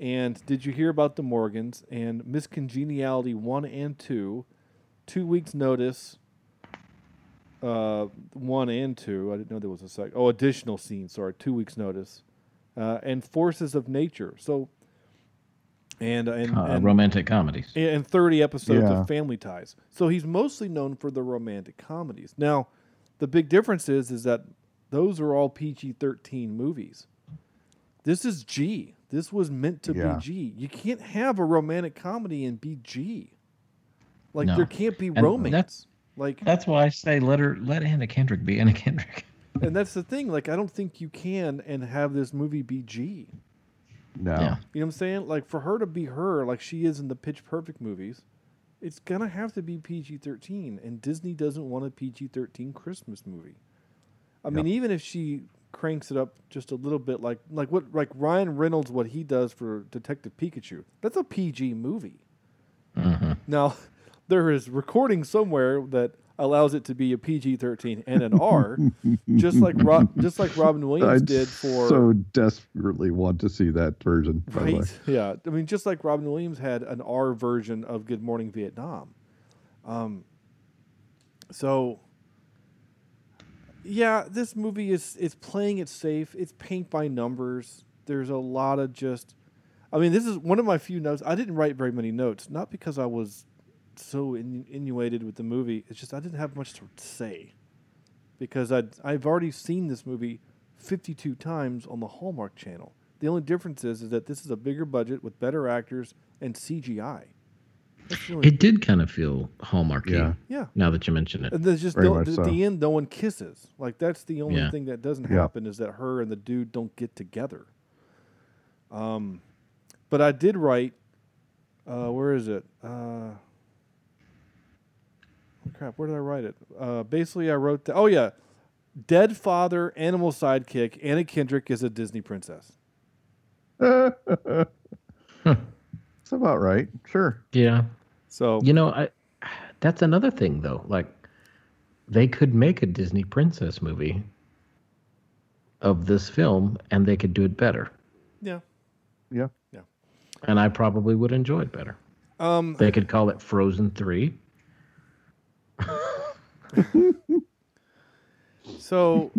And did you hear about the Morgans and Miss Congeniality one and two? Two weeks notice. Uh, one and two. I didn't know there was a sec. Oh, additional scenes. Sorry, two weeks notice. Uh, and Forces of Nature. So and and, Uh, and romantic comedies. and 30 episodes Yeah. of Family Ties. So he's mostly known for the romantic comedies. Now, the big difference is is that those are all PG-13 movies. This is G. This was meant to Yeah. be G. You can't have a romantic comedy and be G. Like No. there can't be And romance. that's- like That's why I say let her let Anna Kendrick be Anna Kendrick. and that's the thing. Like I don't think you can and have this movie be G. No. Yeah. You know what I'm saying? Like for her to be her, like she is in the Pitch Perfect movies, it's gonna have to be PG-13, and Disney doesn't want a PG-13 Christmas movie. I mean, even if she cranks it up just a little bit, like like what like Ryan Reynolds, what he does for Detective Pikachu, that's a PG movie. Mm-hmm. Now, (laughs) there is recording somewhere that allows it to be a PG-13 and an R, just like Rob, just like Robin Williams I did for so desperately want to see that version. By the way. Right. Yeah. I mean, just like Robin Williams had an R version of Good Morning Vietnam. Um, so, yeah, this movie is it's playing it safe. It's paint by numbers. There's a lot of just. I mean, this is one of my few notes. I didn't write very many notes, not because I was so in, innuated with the movie. It's just I didn't have much to say because I'd, I've already seen this movie 52 times on the Hallmark Channel. The only difference is, is that this is a bigger budget with better actors and CGI. That's the only- It did kind of feel Hallmarky. Yeah. yeah. Now that you mention it. And there's just Very no, much at the end, no one kisses. Like that's the only Yeah. thing that doesn't Yeah. happen is that her and the dude don't get together. Um, but I did write. Uh, where is it? Uh, crap, where did I write it? Uh, basically, I wrote. The, oh yeah, dead father, animal sidekick. Anna Kendrick is a Disney princess. (laughs) That's about right. Sure. Yeah. So You know, I that's another thing though. Like they could make a Disney princess movie of this film and they could do it better. yeah. Yeah. Yeah. And I probably would enjoy it better. Um, They could call it Frozen 3. (laughs) So,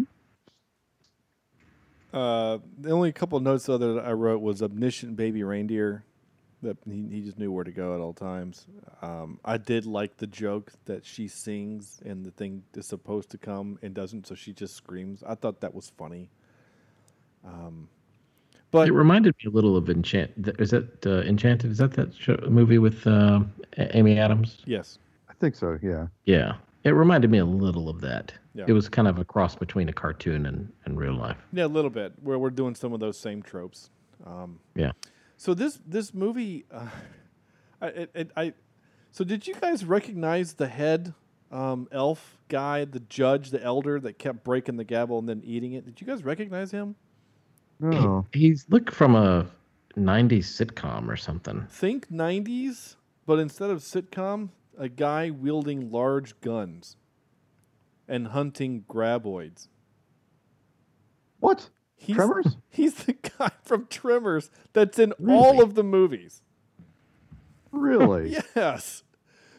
uh, the only couple of notes other that I wrote was omniscient baby reindeer. That he, he just knew where to go at all times. Um, I did like the joke that she sings and the thing is supposed to come and doesn't, so she just screams. I thought that was funny. Um, but it reminded me a little of Enchant. Is that uh, Enchanted? Is that that show, movie with uh, Amy Adams? yes, I think so. Yeah. Yeah. It reminded me a little of that. Yeah. It was kind of a cross between a cartoon and, and real life. yeah, a little bit where we're doing some of those same tropes. Um, Yeah. So this this movie, uh, (laughs) I, it, it, I, so did you guys recognize the head um, elf guy, the judge, the elder that kept breaking the gavel and then eating it? Did you guys recognize him? No. He's looked from a 90s sitcom or something. Think '90s, but instead of sitcom, a guy wielding large guns and hunting graboids. What? He's, Tremors? (laughs) He's the guy from Tremors that's in all of the movies. Really? (laughs) Yes.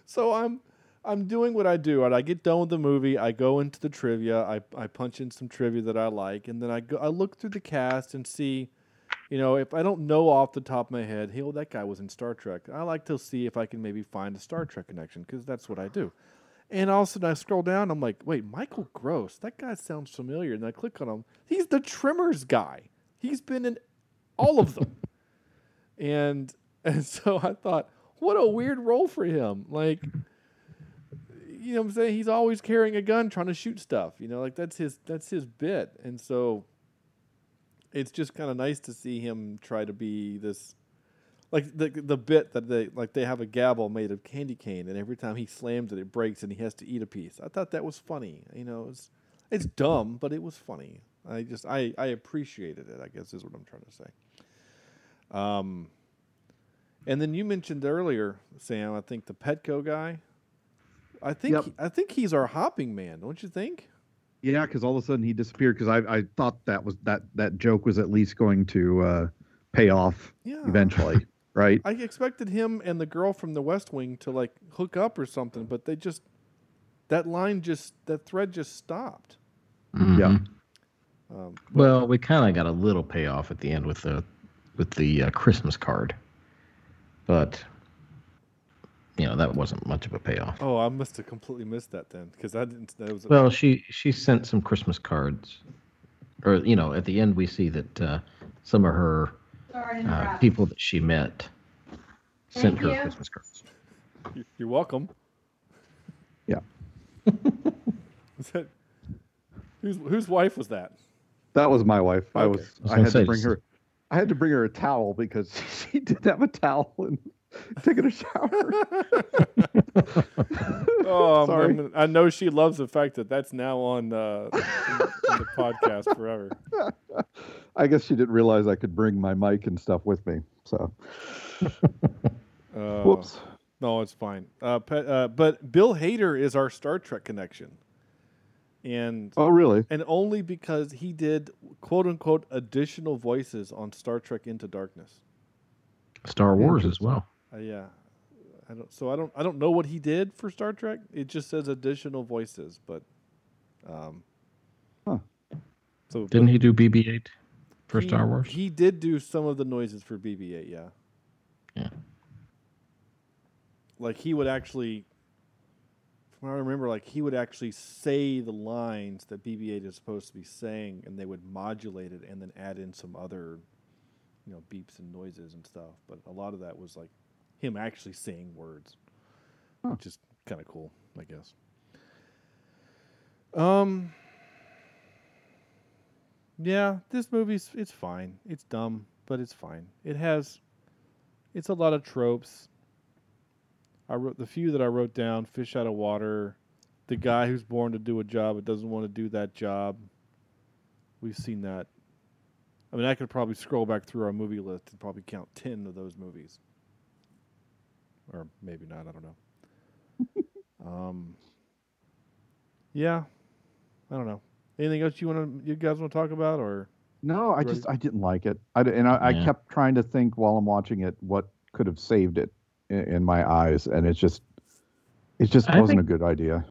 So I'm I'm doing what I do. Right? I get done with the movie. I go into the trivia. I, I punch in some trivia that I like, and then I go. I look through the cast and see, you know, if I don't know off the top of my head, hey, well, that guy was in Star Trek. I like to see if I can maybe find a Star Trek connection because that's what I do. And all of a sudden, I scroll down. I'm like, wait, Michael Gross. That guy sounds familiar. And I click on him. He's the Tremors guy. He's been in all of them. (laughs) and and so I thought, what a weird role for him. Like, you know, what I'm saying he's always carrying a gun, trying to shoot stuff. You know, like that's his that's his bit. And so, it's just kind of nice to see him try to be this, like the the bit that they like they have a gavel made of candy cane, and every time he slams it, it breaks, and he has to eat a piece. I thought that was funny. You know, it's it's dumb, but it was funny. I just I I appreciated it. I guess is what I'm trying to say. Um, and then you mentioned earlier, Sam. I think the Petco guy. I think Yep. he- I think he's our hopping man. Don't you think? Yeah, because all of a sudden he disappeared. Because I, I thought that was that that joke was at least going to uh, pay off Yeah. eventually, (laughs) right? I expected him and the girl from the West Wing to like hook up or something, but they just that line just that thread just stopped. Yeah. Mhm. Um, but- Well, we kind of got a little payoff at the end with the with the uh, Christmas card, but you know that wasn't much of a payoff. oh, I must have completely missed that then because I didn't. That was a, Well, she she sent some Christmas cards, or you know, at the end we see that uh, some of her uh, people that she met sent her Christmas cards. you- you're welcome. Yeah. (laughs) Is that whose whose wife was that? That was my wife. I was. I was I, had say, to bring s- her. I had to bring her a towel because (laughs) she didn't have a towel and (laughs) taking a shower. (laughs) Oh, I'm- Sorry. I'm- I know she loves the fact that that's now on uh, in, in the podcast forever. (laughs) I guess she didn't realize I could bring my mic and stuff with me. So, Uh, whoops. No, it's fine. Uh, pe- uh, but Bill Hader is our Star Trek connection, and Oh, really? and only because he did quote unquote additional voices on Star Trek Into Darkness. Star Wars as well. Uh, yeah, I don't. So I don't. I don't know what he did for Star Trek. It just says additional voices, but um. Huh. So Didn't he do BB-8 for he- Star Wars? He did do some of the noises for BB-8. Yeah. Yeah. Like he would actually, from what I remember, like he would actually say the lines that BB-8 is supposed to be saying, and they would modulate it and then add in some other, you know, beeps and noises and stuff. But a lot of that was like him actually saying words, Huh. which is kind of cool, I guess. Um. Yeah, this movie's it's fine. It's dumb, but it's fine. It has it's a lot of tropes. I wrote the few that I wrote down, fish out of water, the guy who's born to do a job but doesn't want to do that job. We've seen that. I mean, I could probably scroll back through our movie list and probably count 10 of those movies. Or maybe not, I don't know. (laughs) um Yeah. I don't know. Anything else you want to you guys want to talk about or No, I just I didn't like it. I and I, I kept trying to think while I'm watching it what could have saved it in, in my eyes, and it's just it just I wasn't think- a good idea.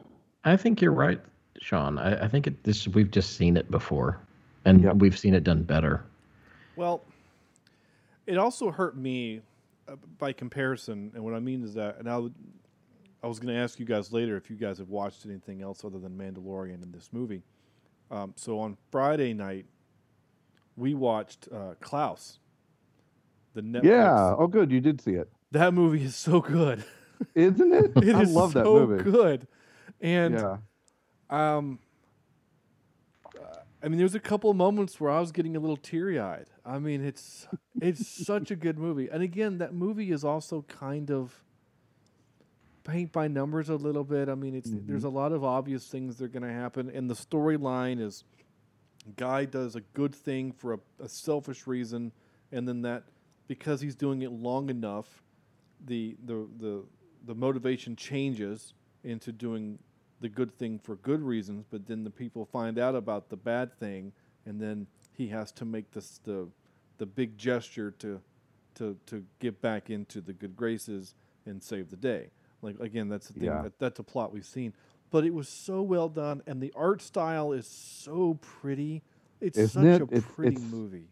I think you're right, Sean. I, I think it, this we've just seen it before, and Yep. we've seen it done better. Well, it also hurt me by comparison, and what I mean is that, and I, would, I was going to ask you guys later if you guys have watched anything else other than Mandalorian in this movie. Um, so on Friday night, we watched uh, Klaus, the Netflix. Yeah. Oh, good. You did see it, that movie is so good. isn't it? (laughs) It I love that movie. good, and yeah. um, I mean, there's a couple of moments where I was getting a little teary eyed. I mean, it's it's such a good movie, and again, that movie is also kind of paint by numbers a little bit. I mean, it's there's mm-hmm. a lot of obvious things that are going to happen, and the storyline is guy does a good thing for a, a selfish reason, and then that because he's doing it long enough, the the the the motivation changes into doing the good thing for good reasons, but then the people find out about the bad thing, and then he has to make this the the big gesture to to to get back into the good graces and save the day. Like again, that's the thing. Yeah. That, that's a plot we've seen, but it was so well done, and the art style is so pretty. It's Isn't such it? a It's- pretty it's- movie.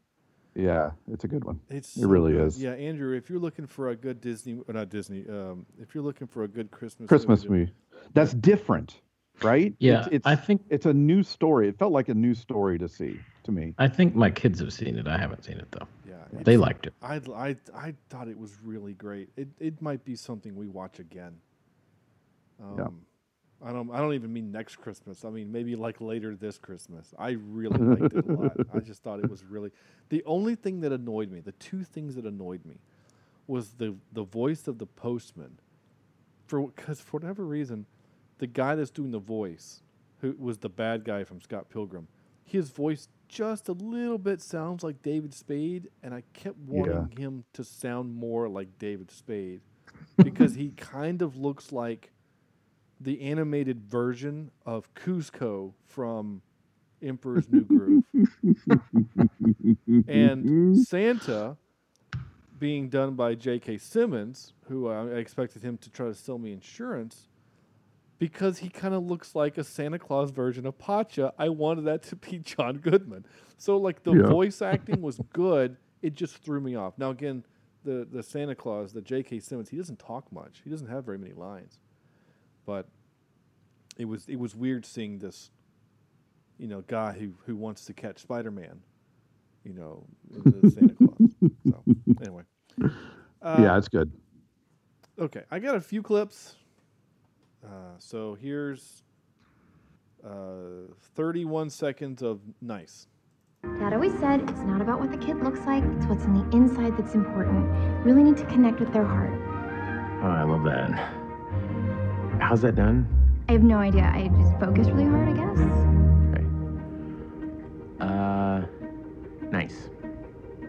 Yeah. It's a good one. It's It really good. is. Yeah, Andrew, if you're looking for a good Disney, or not Disney, um, if you're looking for a good Christmas Christmas to- movie. That's different, right? Yeah, It's, it's I think it's a new story. It felt like a new story to see to me. I think my kids have seen it. I haven't seen it though. yeah, They liked it. I, I, I thought it was really great. It, it might be something we watch again. Um, Yeah. I don't. I don't even mean next Christmas. I mean maybe like later this Christmas. I really (laughs) liked it a lot. I just thought it was really. The only thing that annoyed me, the two things that annoyed me, was the the voice of the postman. For because for whatever reason, the guy that's doing the voice, who was the bad guy from Scott Pilgrim, his voice just a little bit sounds like David Spade, and I kept wanting him to sound more like David Spade because he kind of looks like the animated version of Kuzco from Emperor's New Groove. (laughs) and Santa being done by J.K. Simmons, who I expected him to try to sell me insurance, because he kind of looks like a Santa Claus version of Pacha. I wanted that to be John Goodman. So like the Yeah. voice (laughs) acting was good. It just threw me off. Now again, the the Santa Claus, the J.K. Simmons, he doesn't talk much. He doesn't have very many lines, but it was it was weird seeing this, you know, guy who who wants to catch Spider Man, you know, Santa Claus. (laughs) So anyway, uh, yeah, it's good. Okay, I got a few clips. Uh, so here's uh, 31 seconds of nice. Dad always said it's not about what the kid looks like, it's what's on the inside that's important. Really need to connect with their heart. Oh, I love that. How's that done? I have no idea. I just focus really hard, I guess. Okay. Uh, nice.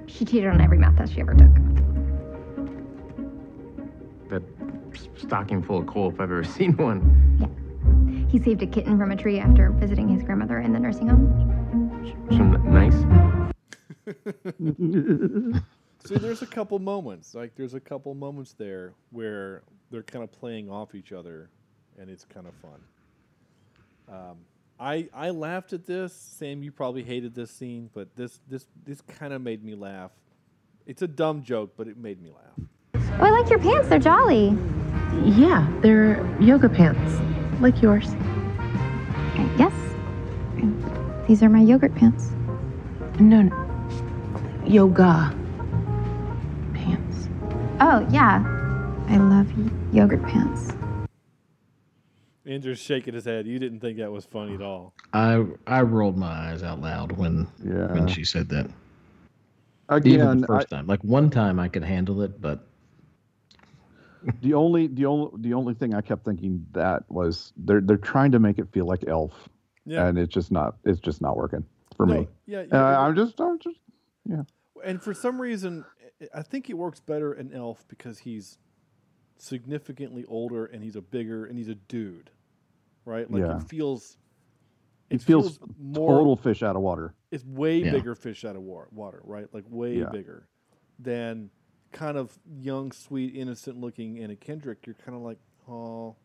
She cheated on every math test she ever took. That stocking full of coal if I've ever (laughs) seen one. Yeah. He saved a kitten from a tree after visiting his grandmother in the nursing home. Some nice. (laughs) See, there's a couple moments. Like, there's a couple moments there where they're kind of playing off each other, and it's kind of fun. Um, I I laughed at this. Sam, you probably hated this scene, but this this this kind of made me laugh. It's a dumb joke, but it made me laugh. Oh, I like your pants. They're jolly. Yeah, they're yoga pants, like yours. Yes. These are my yogurt pants. No, no. Yoga pants. Oh, yeah. I love y- yogurt pants. Andrew's shaking his head. You didn't think that was funny at all. I I rolled my eyes out loud when Yeah. when she said that. Even Again, the first time, like one time I could handle it, but (laughs) the only the only the only thing I kept thinking that was they're they're trying to make it feel like Elf, Yeah. and it's just not it's just not working for No, me. Yeah. Uh, you're- I'm just I'm just yeah. and for some reason, I- I think it works better in Elf because he's significantly older and he's a bigger and he's a dude, right? Like Yeah. it feels. it feels more. total fish out of water. It's way Yeah. bigger fish out of wa- water, right? Like way Yeah. bigger than kind of young, sweet, innocent looking Anna Kendrick. You're kind of like, oh,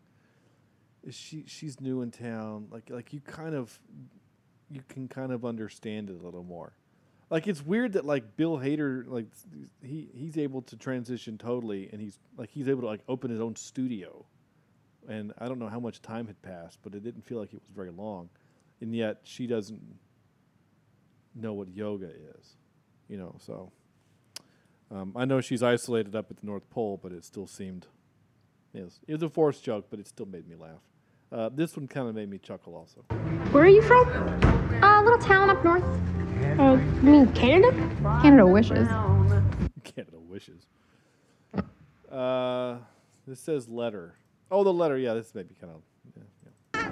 is she? She's new in town. Like, like you kind of, you can kind of understand it a little more. Like it's weird that like Bill Hader, like he he's able to transition totally, and he's like he's able to like open his own studio, and I don't know how much time had passed, but it didn't feel like it was very long, and yet she doesn't know what yoga is, you know. So um, I know she's isolated up at the North Pole, but it still seemed, it was a forced joke, but it still made me laugh. Uh, this one kind of made me chuckle also. Where are you from? A little town up north. Uh, you mean Canada? Canada wishes. Canada wishes. Uh, this says letter. Oh, the letter. Yeah, this may be kind of. Yeah, yeah.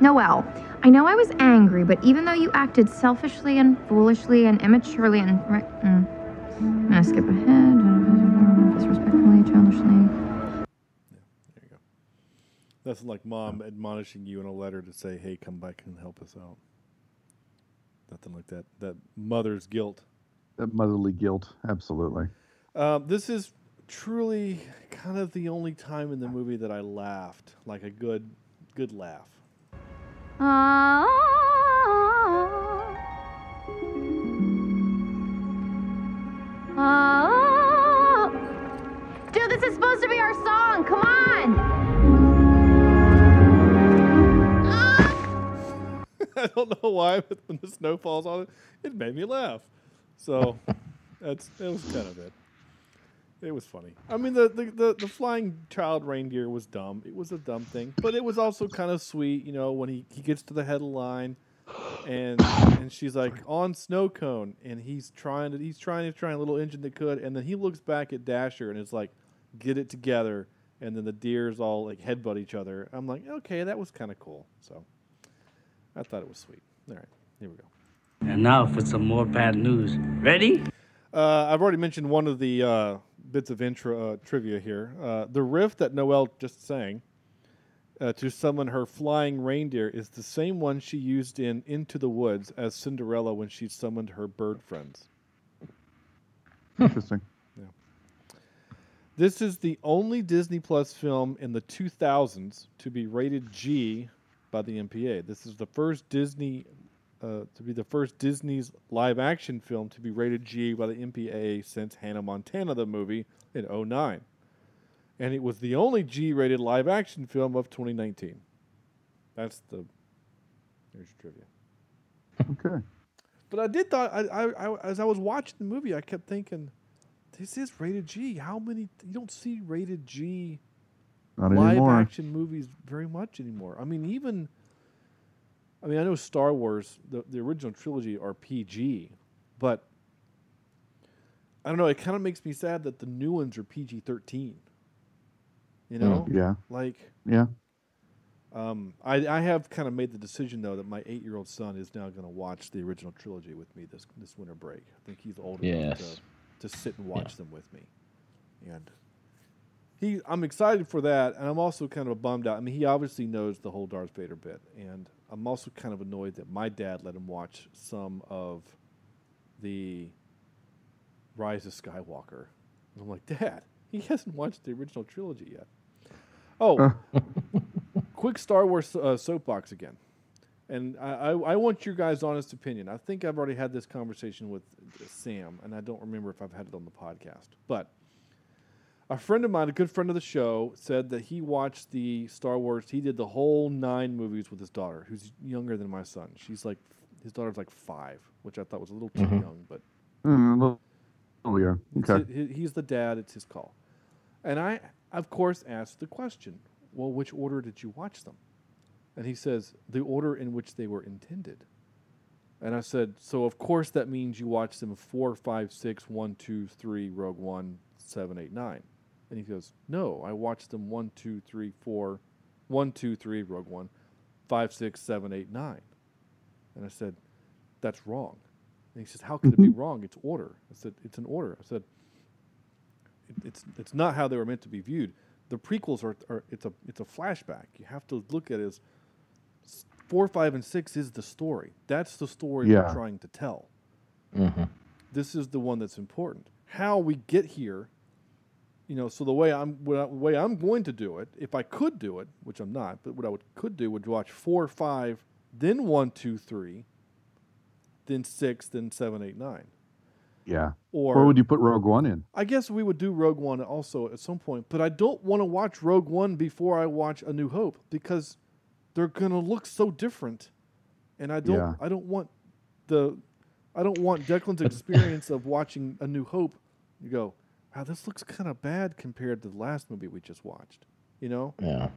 Noelle, I know I was angry, but even though you acted selfishly and foolishly and immaturely and. Mm, I'm gonna skip ahead. Disrespectfully, childishly. There. That's like mom admonishing you in a letter to say, "Hey, come back and help us out." Nothing like that. That mother's guilt. That motherly guilt, absolutely. Um, this is truly kind of the only time in the movie that I laughed, like a good, good laugh. Ah. Ah. Dude, this is supposed to be our song. Come on. (laughs) I don't know why, but when the snow falls on it, it made me laugh. So (laughs) that's that was kind of it. It was funny. I mean, the, the, the, the flying child reindeer was dumb. It was a dumb thing, but it was also kind of sweet. You know, when he, he gets to the head of the line, and and she's like on snow cone, and he's trying to he's trying to try a little engine that could, and then he looks back at Dasher and is like, "Get it together." And then the deers all like headbutt each other. I'm like, okay, that was kind of cool. So I thought it was sweet. All right, here we go. And now for some more bad news. Ready? Uh, I've already mentioned one of the uh, bits of intro uh, trivia here. Uh, the riff that Noelle just sang uh, to summon her flying reindeer is the same one she used in Into the Woods as Cinderella when she summoned her bird friends. (laughs) Interesting. Yeah. This is the only Disney Plus film in the 2000s to be rated G by the MPA. This is the first Disney uh, to be the first Disney's live action film to be rated G by the MPA since Hannah Montana the movie in 09. And it was the only G rated live action film of 2019. That's the there's your trivia. Okay. But I did thought I, I, I as I was watching the movie, I kept thinking, this is rated G. How many you don't see rated G Not live anymore. action movies very much anymore. I mean, even I mean, I know Star Wars, the the original trilogy are PG, but I don't know. It kind of makes me sad that the new ones are PG thirteen. You know, yeah. like Yeah. um, I, I have kind of made the decision though that my eight year old son is now going to watch the original trilogy with me this this winter break. I think he's old enough Yes. to, to sit and watch them with me, and he I'm excited for that, and I'm also kind of bummed out. I mean, he obviously knows the whole Darth Vader bit, and I'm also kind of annoyed that my dad let him watch some of the Rise of Skywalker. And I'm like, Dad, he hasn't watched the original trilogy yet. Oh, (laughs) quick Star Wars uh, soapbox again. And I, I, I want your guys' honest opinion. I think I've already had this conversation with Sam, and I don't remember if I've had it on the podcast. But a friend of mine, a good friend of the show, said that he watched the Star Wars. He did the whole nine movies with his daughter, who's younger than my son. She's like, his daughter's like five, which I thought was a little too Mhm. young, but Mm, oh yeah. Okay. he's the dad. It's his call. And I, of course, asked the question, well, which order did you watch them? And he says, the order in which they were intended. And I said, so of course that means you watch them four, five, six, one, two, three, Rogue One, seven, eight, nine. And he goes, no, I watched them one, two, three, four, one, two, three, Rogue One, five, six, seven, eight, nine. And I said, that's wrong. And he says, how could it be wrong? It's order. I said, it's an order. I said, it, it's it's not how they were meant to be viewed. The prequels are, are it's a it's a flashback. You have to look at it as four, five, and six is the story. That's the story Yeah. we're trying to tell. Mm-hmm. This is the one that's important. How we get here, you know. So the way I'm what I- the way I'm going to do it, if I could do it, which I'm not, but what I would, could do would watch four, five, then one, two, three, then six, then seven, eight, nine. Yeah. Or- Where would you put Rogue One in? I guess we would do Rogue One also at some point, but I don't want to watch Rogue One before I watch A New Hope because they're gonna look so different, and I don't Yeah. I don't want the I don't want Declan's (laughs) experience of watching A New Hope. You go, wow, this looks kind of bad compared to the last movie we just watched. You know? Yeah.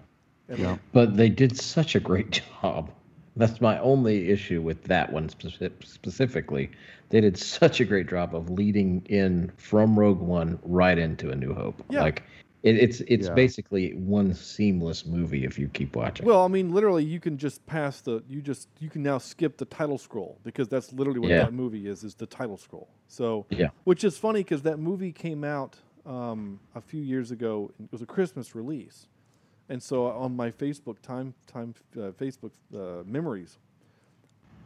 And like, But they did such a great (laughs) job. That's my only issue with that one speci- specifically. They did such a great job of leading in from Rogue One right into A New Hope. Yeah. Like it, it's it's Yeah. basically one seamless movie if you keep watching. Well, I mean, literally, you can just pass the you just you can now skip the title scroll because that's literally what Yeah. that movie is is the title scroll. So Yeah. which is funny because that movie came out um, a few years ago. It was a Christmas release, and so on my Facebook time time uh, Facebook uh, memories,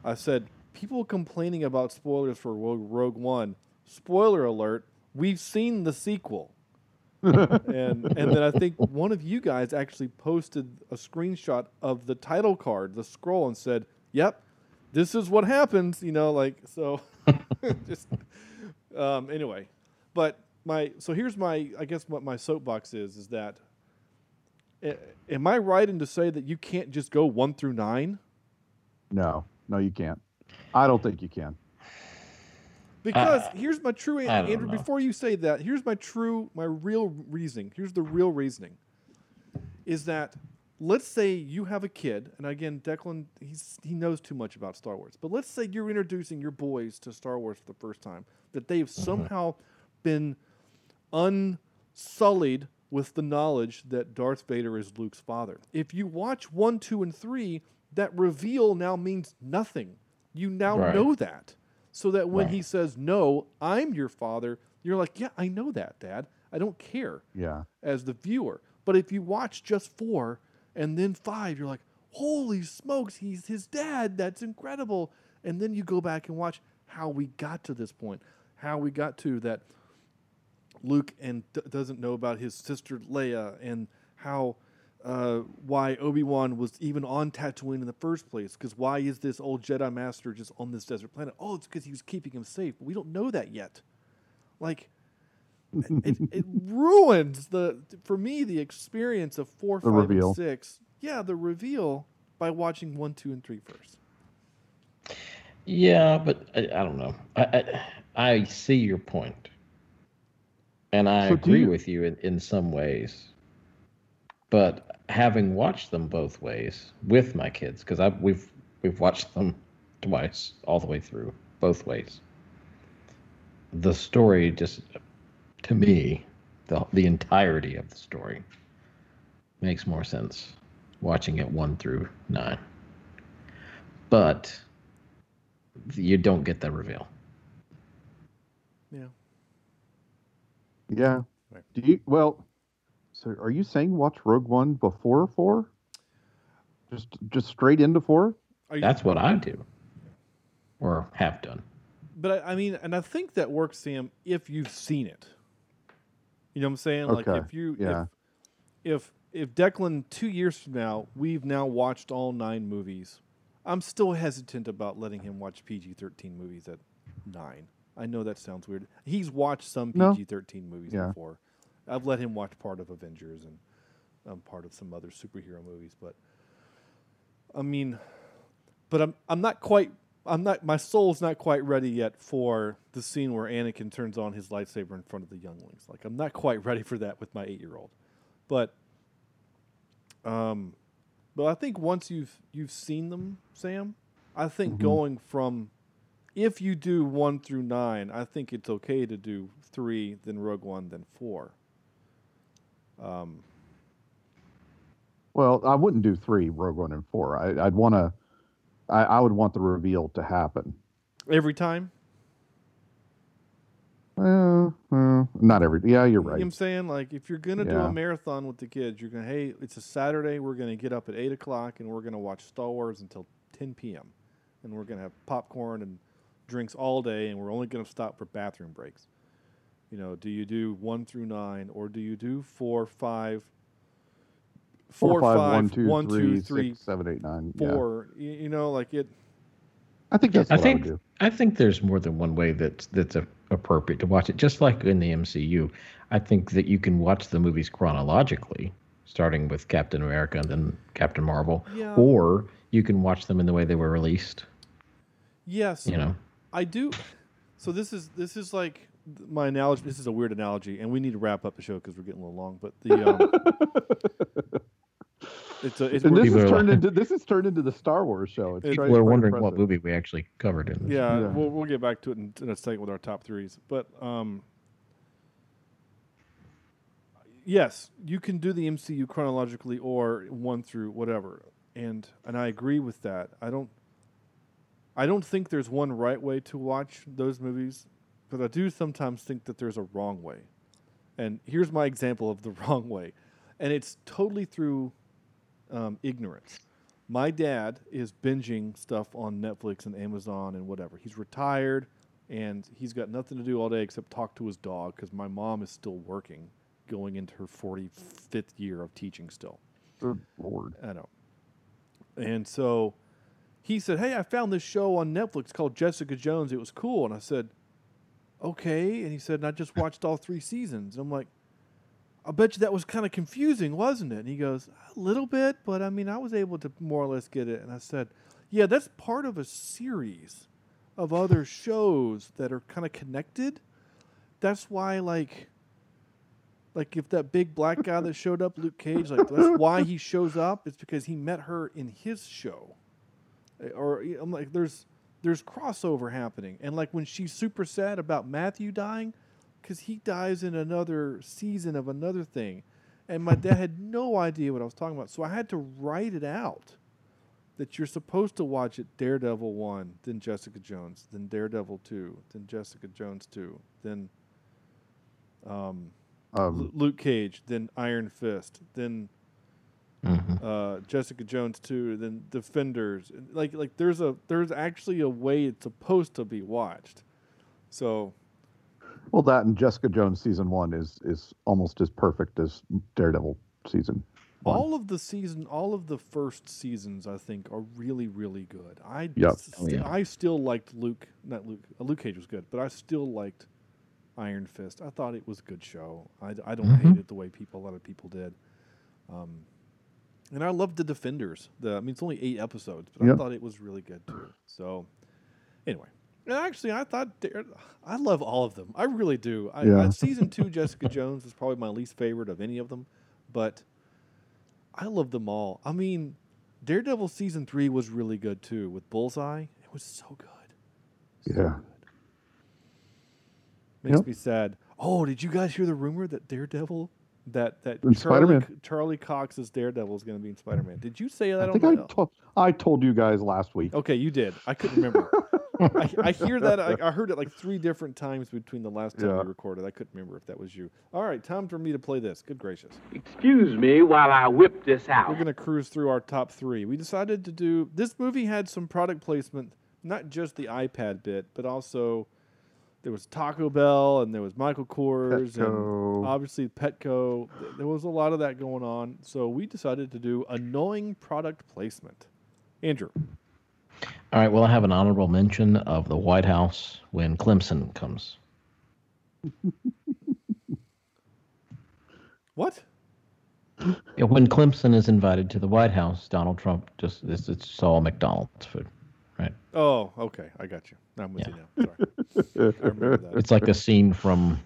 I said people complaining about spoilers for Rogue, Rogue One. Spoiler alert: We've seen the sequel and and then I think one of you guys actually posted a screenshot of the title card, the scroll, and said, "Yep, this is what happens." You know, like so. (laughs) just um, anyway, but my so here's my I guess what my soapbox is is that a- am I right in to say that you can't just go one through nine? No, no, you can't. I don't think you can. Because Uh, here's my true Andrew. know. Before you say that, here's my true, my real reasoning. Here's the real reasoning: is that let's say you have a kid, and again, Declan, he's he knows too much about Star Wars. But let's say you're introducing your boys to Star Wars for the first time, that they've somehow been unsullied with the knowledge that Darth Vader is Luke's father. If you watch one, two, and three, that reveal now means nothing. You now Right. know that. So that when Right. he says, No, I'm your father, you're like, Yeah, I know that, Dad. I don't care Yeah. as the viewer. But if you watch just four and then five, you're like, Holy smokes, he's his dad. That's incredible. And then you go back and watch how we got to this point, how we got to that Luke and d- doesn't know about his sister Leia, and how uh, why Obi Wan was even on Tatooine in the first place. Because why is this old Jedi Master just on this desert planet? Oh, it's because he was keeping him safe. But we don't know that yet. Like, it, it (laughs) ruins the for me the experience of four, The five, reveal. and six. Yeah, the reveal by watching one, two, and three first. Yeah, but I, I don't know. I, I I see your point, and I So agree you- with you in, in some ways. But having watched them both ways with my kids, because I we've we've watched them twice all the way through, both ways. The story just, to me, the the entirety of the story makes more sense watching it one through nine. But you don't get the reveal. Yeah. Yeah. Do you well? So are you saying watch Rogue One before four? Just just straight into four? You- That's what I do, or have done. But I, I mean, and I think that works, Sam, if you've seen it. You know what I'm saying? Like if you yeah. if if if Declan two years from now we've now watched all nine movies, I'm still hesitant about letting him watch PG-13 movies at nine. I know that sounds weird. He's watched some PG-13 movies Yeah. before. I've let him watch part of Avengers and um, part of some other superhero movies, but I mean, but I'm I'm not quite I'm not my soul's not quite ready yet for the scene where Anakin turns on his lightsaber in front of the younglings. Like I'm not quite (laughs) ready for that with my 8-year-old. But um but I think once you've you've seen them, Sam, I think going from if you do 1 through 9, I think it's okay to do 3 then Rogue One then 4. Um Well, I wouldn't do three, Rogue One and four. I, I'd want to. I, I would want the reveal to happen. every time Uh, uh, not every. Yeah, you're You know what right. I'm saying? Like, if you're going to do a marathon with the kids, you're going to, hey, it's a Saturday. We're going to get up at 8 o'clock and we're going to watch Star Wars until 10 p.m. And we're going to have popcorn and drinks all day and we're only going to stop for bathroom breaks. You know, do you do 1 through 9 or do you do 4, 5, Four, 4, five, 5, one, two, 1, three, 2, 3, six, seven, eight, nine. Yeah. 4? You know, like it. I think that's I what I, think would do. I think there's more than one way that's that's a, appropriate to watch it. Just like in the MCU, I think that you can watch the movies chronologically, starting with Captain America and then Captain Marvel, Yeah. or you can watch them in the way they were released. Yes. You know, I do. So this is this is like th- my analogy. This is a weird analogy, and we need to wrap up the show because we're getting a little long. But the (laughs) um, it's a it's And this People is turned into this is turned into the Star Wars show. It's people quite- are quite wondering what movie we actually covered in. This. yeah, Yeah. We'll we'll get back to it in, in a second with our top threes. But um, yes, you can do the MCU chronologically or one through whatever, and and I agree with that. I don't. I don't think there's one right way to watch those movies, but I do sometimes think that there's a wrong way. And here's my example of the (laughs) wrong way, and it's totally through um, ignorance. My dad is binging stuff on Netflix and Amazon and whatever. He's retired and he's got nothing to do all day except talk to his dog because my mom is still working, going into her 45th year of teaching still. Good lord. I know. And so he said, Hey, I found this show on Netflix called Jessica Jones. It was cool. And I said, Okay. And he said, And I just watched all three seasons. And I'm like, I bet you that was kind of confusing, wasn't it? And he goes, A little bit, but I mean, I was able to more or less get it. And I said, Yeah, that's part of a series. of other shows that are kind of connected. That's why, like, like if that big black guy that showed up, Luke Cage, like that's why he shows up. It's because he met her in his show, Eh, or I'm like, there's there's crossover happening, and like when she's super sad about Matthew dying, because he dies in another season of another thing, and my dad had no idea what I was talking about, so I had to write it out that you're supposed to watch it Daredevil 1, then Jessica Jones, then Daredevil 2, then Jessica Jones 2, then um, Um, Lu- Luke Cage, then Iron Fist, then Mhm. uh, Jessica Jones 2, then Defenders. Like like there's a there's actually a way it's supposed to be watched. So Well, that and Jessica Jones season one is is almost as perfect as Daredevil season. one. all of the season, all of the first seasons, I think, are really, really good. I Yep. st- Oh, yeah. I still liked Luke. Not Luke. Uh, Luke Cage was good, but I still liked Iron Fist. I thought it was a good show. I, I don't hate it the way people a lot of people did. Um, and I loved the Defenders. The I mean, it's only eight episodes, but I thought it was really good too. So, anyway. And actually, I thought I love all of them. I really do. I, Yeah. I, season two, (laughs) Jessica Jones is probably my least favorite of any of them, but I love them all. I mean, Daredevil season three was really good too with Bullseye. It was so good. Yeah. Makes Yep. me sad. Oh, did you guys hear the rumor that Daredevil, that that In Charlie, Spider-Man. Charlie Cox's Daredevil is going to be in Spider Man? Did you say that? I think I, to- I told you guys last week. Okay, you did. I couldn't remember. I, I hear that. I, I heard it like three different times between the last time Yeah. we recorded. I couldn't remember if that was you. All right, time for me to play this. Good gracious. Excuse me while I whip this out. We're going to cruise through our top three. We decided to do this movie had some product placement, not just the iPad bit, but also there was Taco Bell and there was Michael Kors Petco. and obviously Petco. There was a lot of that going on. So we decided to do annoying product placement. Andrew. All right. Well, I have an honorable mention of the White House when Clemson comes. (laughs) What? Yeah, when Clemson is invited to the White House, Donald Trump just it's, it's all McDonald's food, right? Oh, okay. I got you. I'm with you now. Sorry. I remember that. It's like a scene from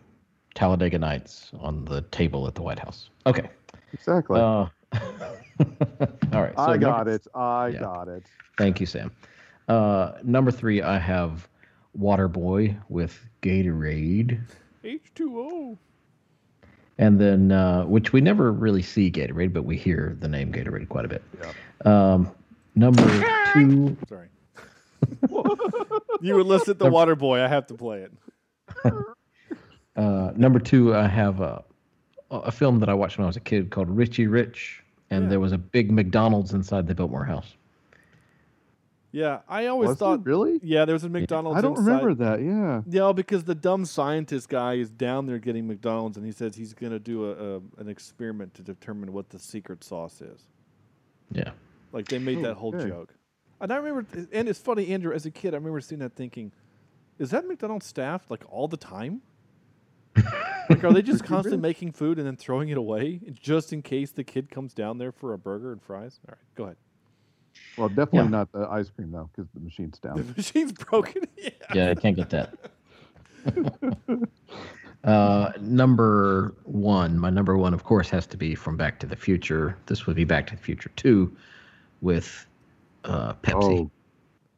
Talladega Nights on the table at the White House. Okay. Exactly. Uh, (laughs) all right. so I got number- it. I yeah. got it. Thank you, Sam. Uh, number three, I have Waterboy with Gatorade. H2O. And then, uh, which we never really see Gatorade, but we hear the name Gatorade quite a bit. Um, number two, Sorry. You elicit the water boy. I have to play it. (laughs) uh, number two, I have a, a film that I watched when I was a kid called Richie Rich, and there was a big McDonald's inside the Biltmore house. Yeah, I always Was it thought. really? Yeah, there was a McDonald's. I don't inside- remember that. Yeah. Yeah, because the dumb scientist guy is down there getting McDonald's, and he says he's going to do a, a an experiment to determine what the secret sauce is. Yeah. Like they made that whole Okay. joke. And I remember, and it's funny, Andrew. As a kid, I remember seeing that, thinking, "Is that McDonald's staff like all the time? (laughs) like, are they just constantly making food and then throwing it away just in case the kid comes down there for a burger and fries?" All right, go ahead. Well, definitely Yeah. not the ice cream though, because the machine's down. (laughs) The machine's broken. (laughs) yeah. Yeah, I can't get that. uh, number one, my number one, of course, has to be from Back to the Future. This would be Back to the Future 2 with uh, Pepsi.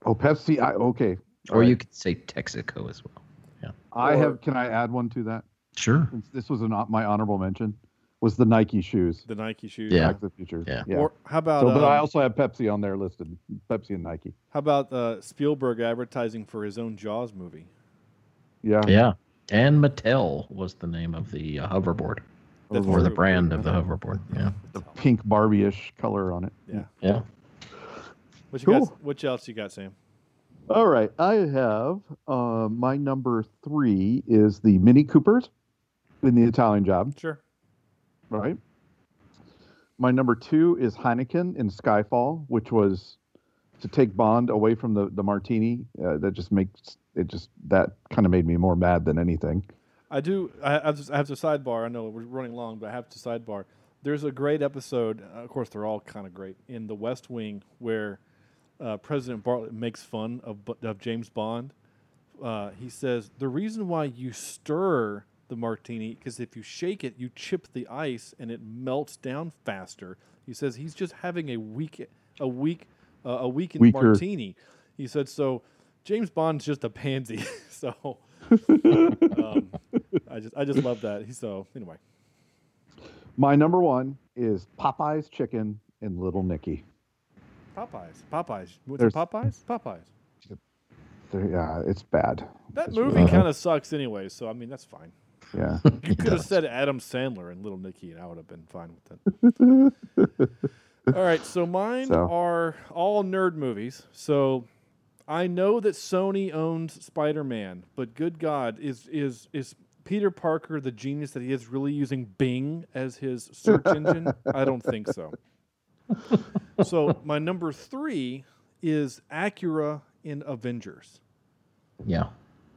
Oh, oh, Pepsi. I, okay. or All you could say Texaco as well. Yeah. I or- have. Can I add one to that? Sure. Since this was an, my honorable mention. Was the Nike shoes? The Nike shoes. Yeah. Back to the Future. Yeah. Yeah. Or how about? so, but I um, also have Pepsi on there listed. Pepsi and Nike. How about uh, Spielberg advertising for his own Jaws movie? Yeah. Yeah. And Mattel was the name of the uh, hoverboard, That's or the brand of the hoverboard. Yeah. The pink Barbie-ish color on it. Yeah. Yeah. What you Cool. got? What else you got, Sam? All right, I have uh, my number three is the Mini Coopers in the Italian Job. Sure. Right. My number two is Heineken in Skyfall, which was to take Bond away from the the martini. Uh, that just makes it just that kind of made me more mad than anything. I do. I have, to, I have to sidebar. I know we're running long, but I have to sidebar. There's a great episode. Of course, they're all kind of great in The West Wing, where uh, President Bartlet makes fun of of James Bond, uh, he says the reason why you stir the martini because if you shake it, you chip the ice and it melts down faster. He says he's just having a weak, a weak, uh, a weakened Weaker. martini. He said so. James Bond's just a pansy. (laughs) so um, I just I just love that. He so anyway. My number one is Popeye's chicken and Little Nicky. Popeyes. Popeyes. What's There's- it, Popeyes? Popeyes. Yeah, it's bad. That It's movie really- kind of sucks anyway, so I mean that's fine. Yeah. (laughs) You could have said Adam Sandler and Little Nicky, and I would have been fine with it. (laughs) all right, so mine So- are all nerd movies. So I know that Sony owns Spider-Man, but good God, is is is Peter Parker the genius that he is really using Bing as his search (laughs) engine? I don't think so. So my number three is Acura in Avengers. Yeah.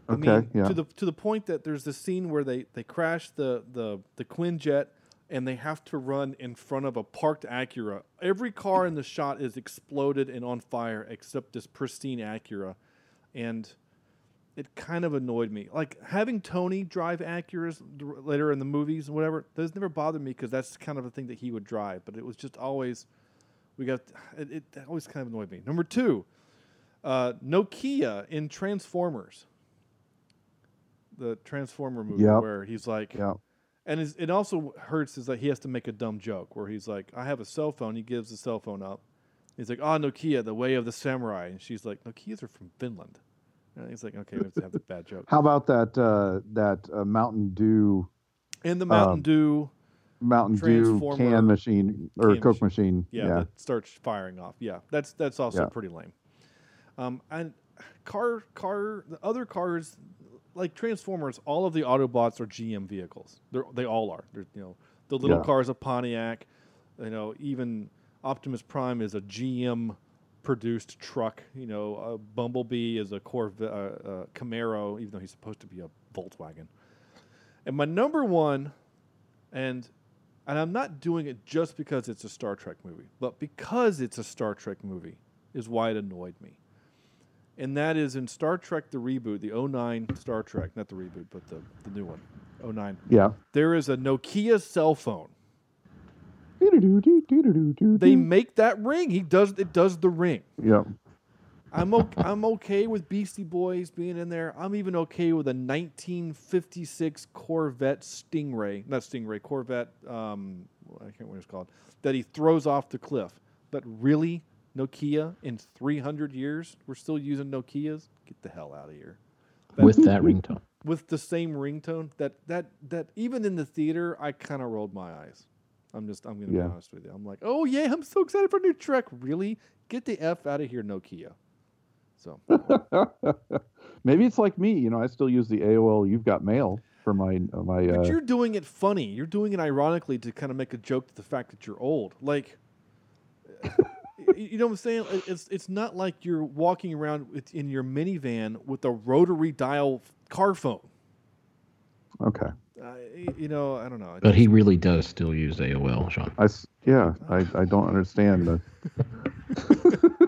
I Okay, mean, yeah. to the to the point that there's this scene where they they crash the the the Quinjet and they have to run in front of a parked Acura. Every car in the shot is exploded and on fire except this pristine Acura, and it kind of annoyed me. Like having Tony drive Acuras later in the movies and whatever, those never bothered me because that's kind of a thing that he would drive. But it was just always we got it, it always kind of annoyed me. Number two, uh, Nokia in Transformers the Transformer movie Yep. where he's like, Yeah. and it also hurts is that he has to make a dumb joke where he's like, I have a cell phone. He gives the cell phone up. He's like, oh, Nokia, the way of the samurai. And she's like, Nokias are from Finland. And he's like, okay, we have to have the bad joke. How about that uh, that uh, Mountain Dew In the Mountain um, Dew Mountain Dew can machine or Coke machine? yeah, Yeah. that starts firing off. Yeah, that's that's also Yeah. pretty lame. Um, and car car the other cars like Transformers, all of the Autobots are GM vehicles. They're, they all are. They're, you know, the little Yeah. car is a Pontiac. You know, even Optimus Prime is a GM produced truck. You know, uh, Bumblebee is a Corvette, uh, uh, Camaro, even though he's supposed to be a Volkswagen. And my number one, and and I'm not doing it just because it's a Star Trek movie, but because it's a Star Trek movie is why it annoyed me. And that is in Star Trek the reboot, the 09 Star Trek, not the reboot, but the, the new one, 09. Yeah. There is a Nokia cell phone. They make that ring. He does it does the ring. Yeah. I'm okay, I'm okay with Beastie Boys being in there. I'm even okay with a 1956 Corvette Stingray, not Stingray, Corvette. Um, I can't remember what it's called. That he throws off the cliff. But really, Nokia in 300 years, we're still using Nokias. Get the hell out of here. With that ringtone. With the same ringtone. That that that even in the theater, I kind of rolled my eyes. I'm just I'm gonna Yeah. be honest with you. I'm like, oh yeah, I'm so excited for a new Trek. Really? Get the f out of here, Nokia. So (laughs) Maybe it's like me. You know, I still use the AOL You've Got Mail for my uh, my. But Uh, you're doing it funny. You're doing it ironically to kind of make a joke to the fact that you're old. Like, you know what I'm saying? It's it's not like you're walking around with, in your minivan with a rotary dial car phone. okay. Uh, you know, I don't know. But he really does still use AOL, Sean. I, yeah. I, I don't understand the. (laughs)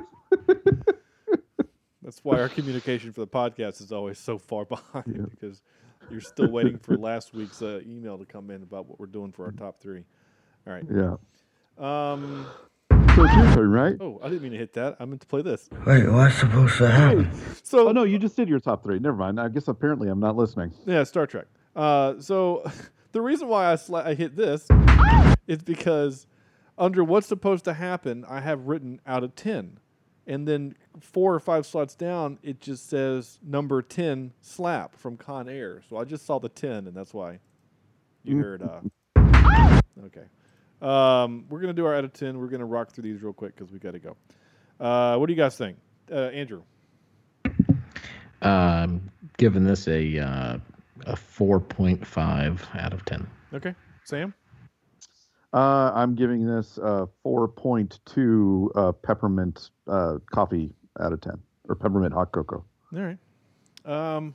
That's why our communication for the podcast is always so far (laughs) behind because you're still waiting for last week's uh, email to come in about what we're doing for our top three. All right. Yeah. Um. So it's your turn, right? Oh, I didn't mean to hit that. I meant to play this. Wait, what's supposed to happen? So oh no, you just did your top three. Never mind. I guess apparently I'm not listening. Yeah, Star Trek. Uh, so (laughs) the reason why I, sla- I hit this is because under what's supposed to happen, I have written out of 10. And then four or five slots down, it just says number 10 slap from Con Air. So I just saw the 10, and that's why you heard. Uh, okay. Um, we're going to do our out of 10. We're going to rock through these real quick because we got to go. Uh, what do you guys think? Uh, Andrew. Um, giving this a uh, a four point five out of ten. Okay. Sam? Uh, I'm giving this uh, 4.2 uh, peppermint uh, coffee out of 10, or peppermint hot cocoa. All right. Um,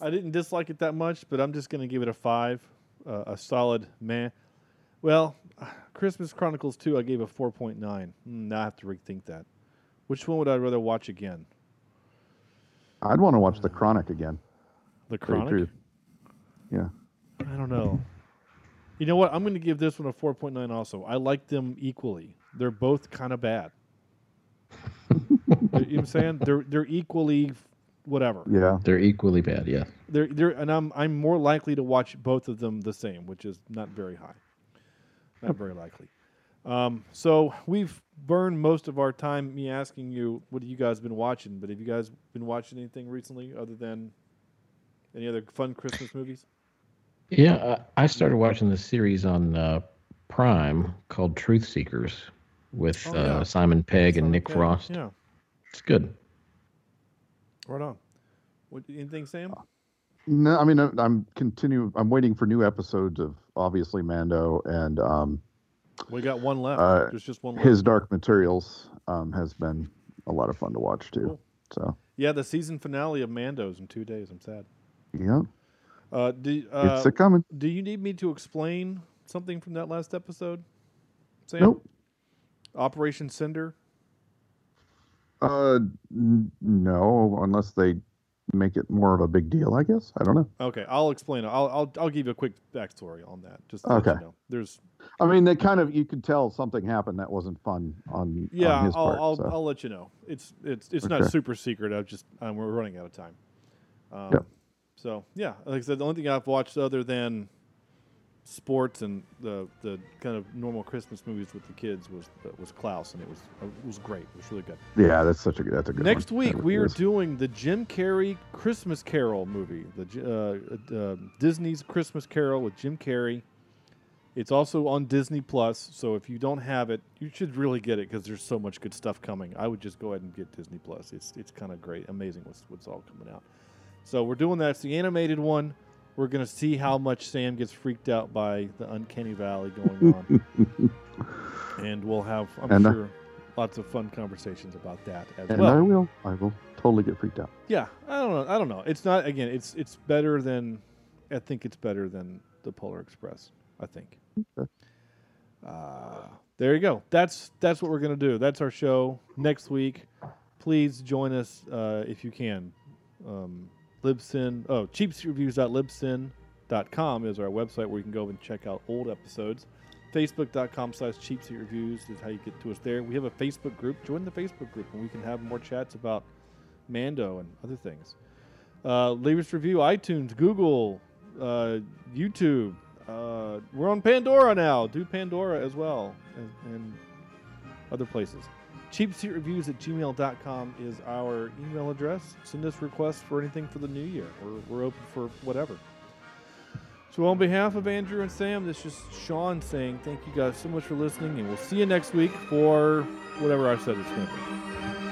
I didn't dislike it that much, but I'm just going to give it a five, uh, a solid meh. Well, (sighs) Christmas Chronicles 2, I gave a 4.9. Mm, now I have to rethink that. Which one would I rather watch again? I'd want to watch The Chronic again. The Chronic? Yeah. I don't know. You know what? I'm going to give this one a 4.9 also. I like them equally. They're both kind of bad. you know what I'm saying? They're they're equally whatever. Yeah. They're equally bad. Yeah. They're they're and I'm I'm more likely to watch both of them the same, which is not very high. Not very likely. Um, so we've burned most of our time me asking you what have you guys been watching, but have you guys been watching anything recently other than any other fun Christmas movies? Yeah, uh, I started watching this series on uh, Prime called Truth Seekers with Oh, uh. Simon Pegg and Nick Pegg, Frost. yeah. It's good. Right on. What anything, Sam? No, I mean I- I'm continue. I'm waiting for new episodes of obviously Mando and um, We got one left. uh, There's just one left. his Dark Materials um, has been a lot of fun to watch too. So Yeah, the season finale of Mando's in two days. I'm sad. yeah, Uh, do, uh, it's a coming. Do you need me to explain something from that last episode? Sam? Nope. Operation Cinder. Uh, n- no, unless they make it more of a big deal, I guess. I don't know. Okay, I'll explain. I'll I'll I'll give you a quick backstory on that. Just to let you Okay. know. There's I mean, they kind of you could tell something happened that wasn't fun on yeah. on his I'll part. I'll, so. I'll let you know. It's it's it's not super secret. I just um, we're running out of time. Um, Yeah. So yeah, like I said, the only thing I've watched other than sports and the the kind of normal Christmas movies with the kids was was Klaus, and it was it was great. It was really good. yeah, that's such a that's a good. Next one. week we really are doing the Jim Carrey Christmas Carol movie, the uh, uh, Disney's Christmas Carol with Jim Carrey. It's also on Disney Plus, so if you don't have it, you should really get it because there's so much good stuff coming. I would just go ahead and get Disney Plus. It's it's kind of great, amazing what's what's all coming out. So we're doing that. It's the animated one. We're gonna see how much Sam gets freaked out by the Uncanny Valley going on, (laughs) and we'll have I'm And, uh, sure lots of fun conversations about that as And well. And I will. I will totally get freaked out. Yeah, I don't know. I don't know. It's not again. It's it's better than. I think it's better than the Polar Express. I think. Uh, there you go. That's that's what we're gonna do. That's our show next week. Please join us uh, if you can. Um, Libsyn. Oh, cheapseatreviews.libsyn.com is our website where you can go and check out old episodes. Facebook.com slash cheapseat reviews is how you get to us there. We have a Facebook group. Join the Facebook group and we can have more chats about Mando and other things. Uh, leave us review, iTunes, Google, uh, YouTube. Uh, we're on Pandora now. Do Pandora as well and, and other places. Cheapseatreviews at gmail.com is our email address. Send us requests for anything for the new year. We're, we're open for whatever. So, on behalf of Andrew and Sam, this is Sean saying thank you guys so much for listening, and we'll see you next week for whatever I said it's going to be.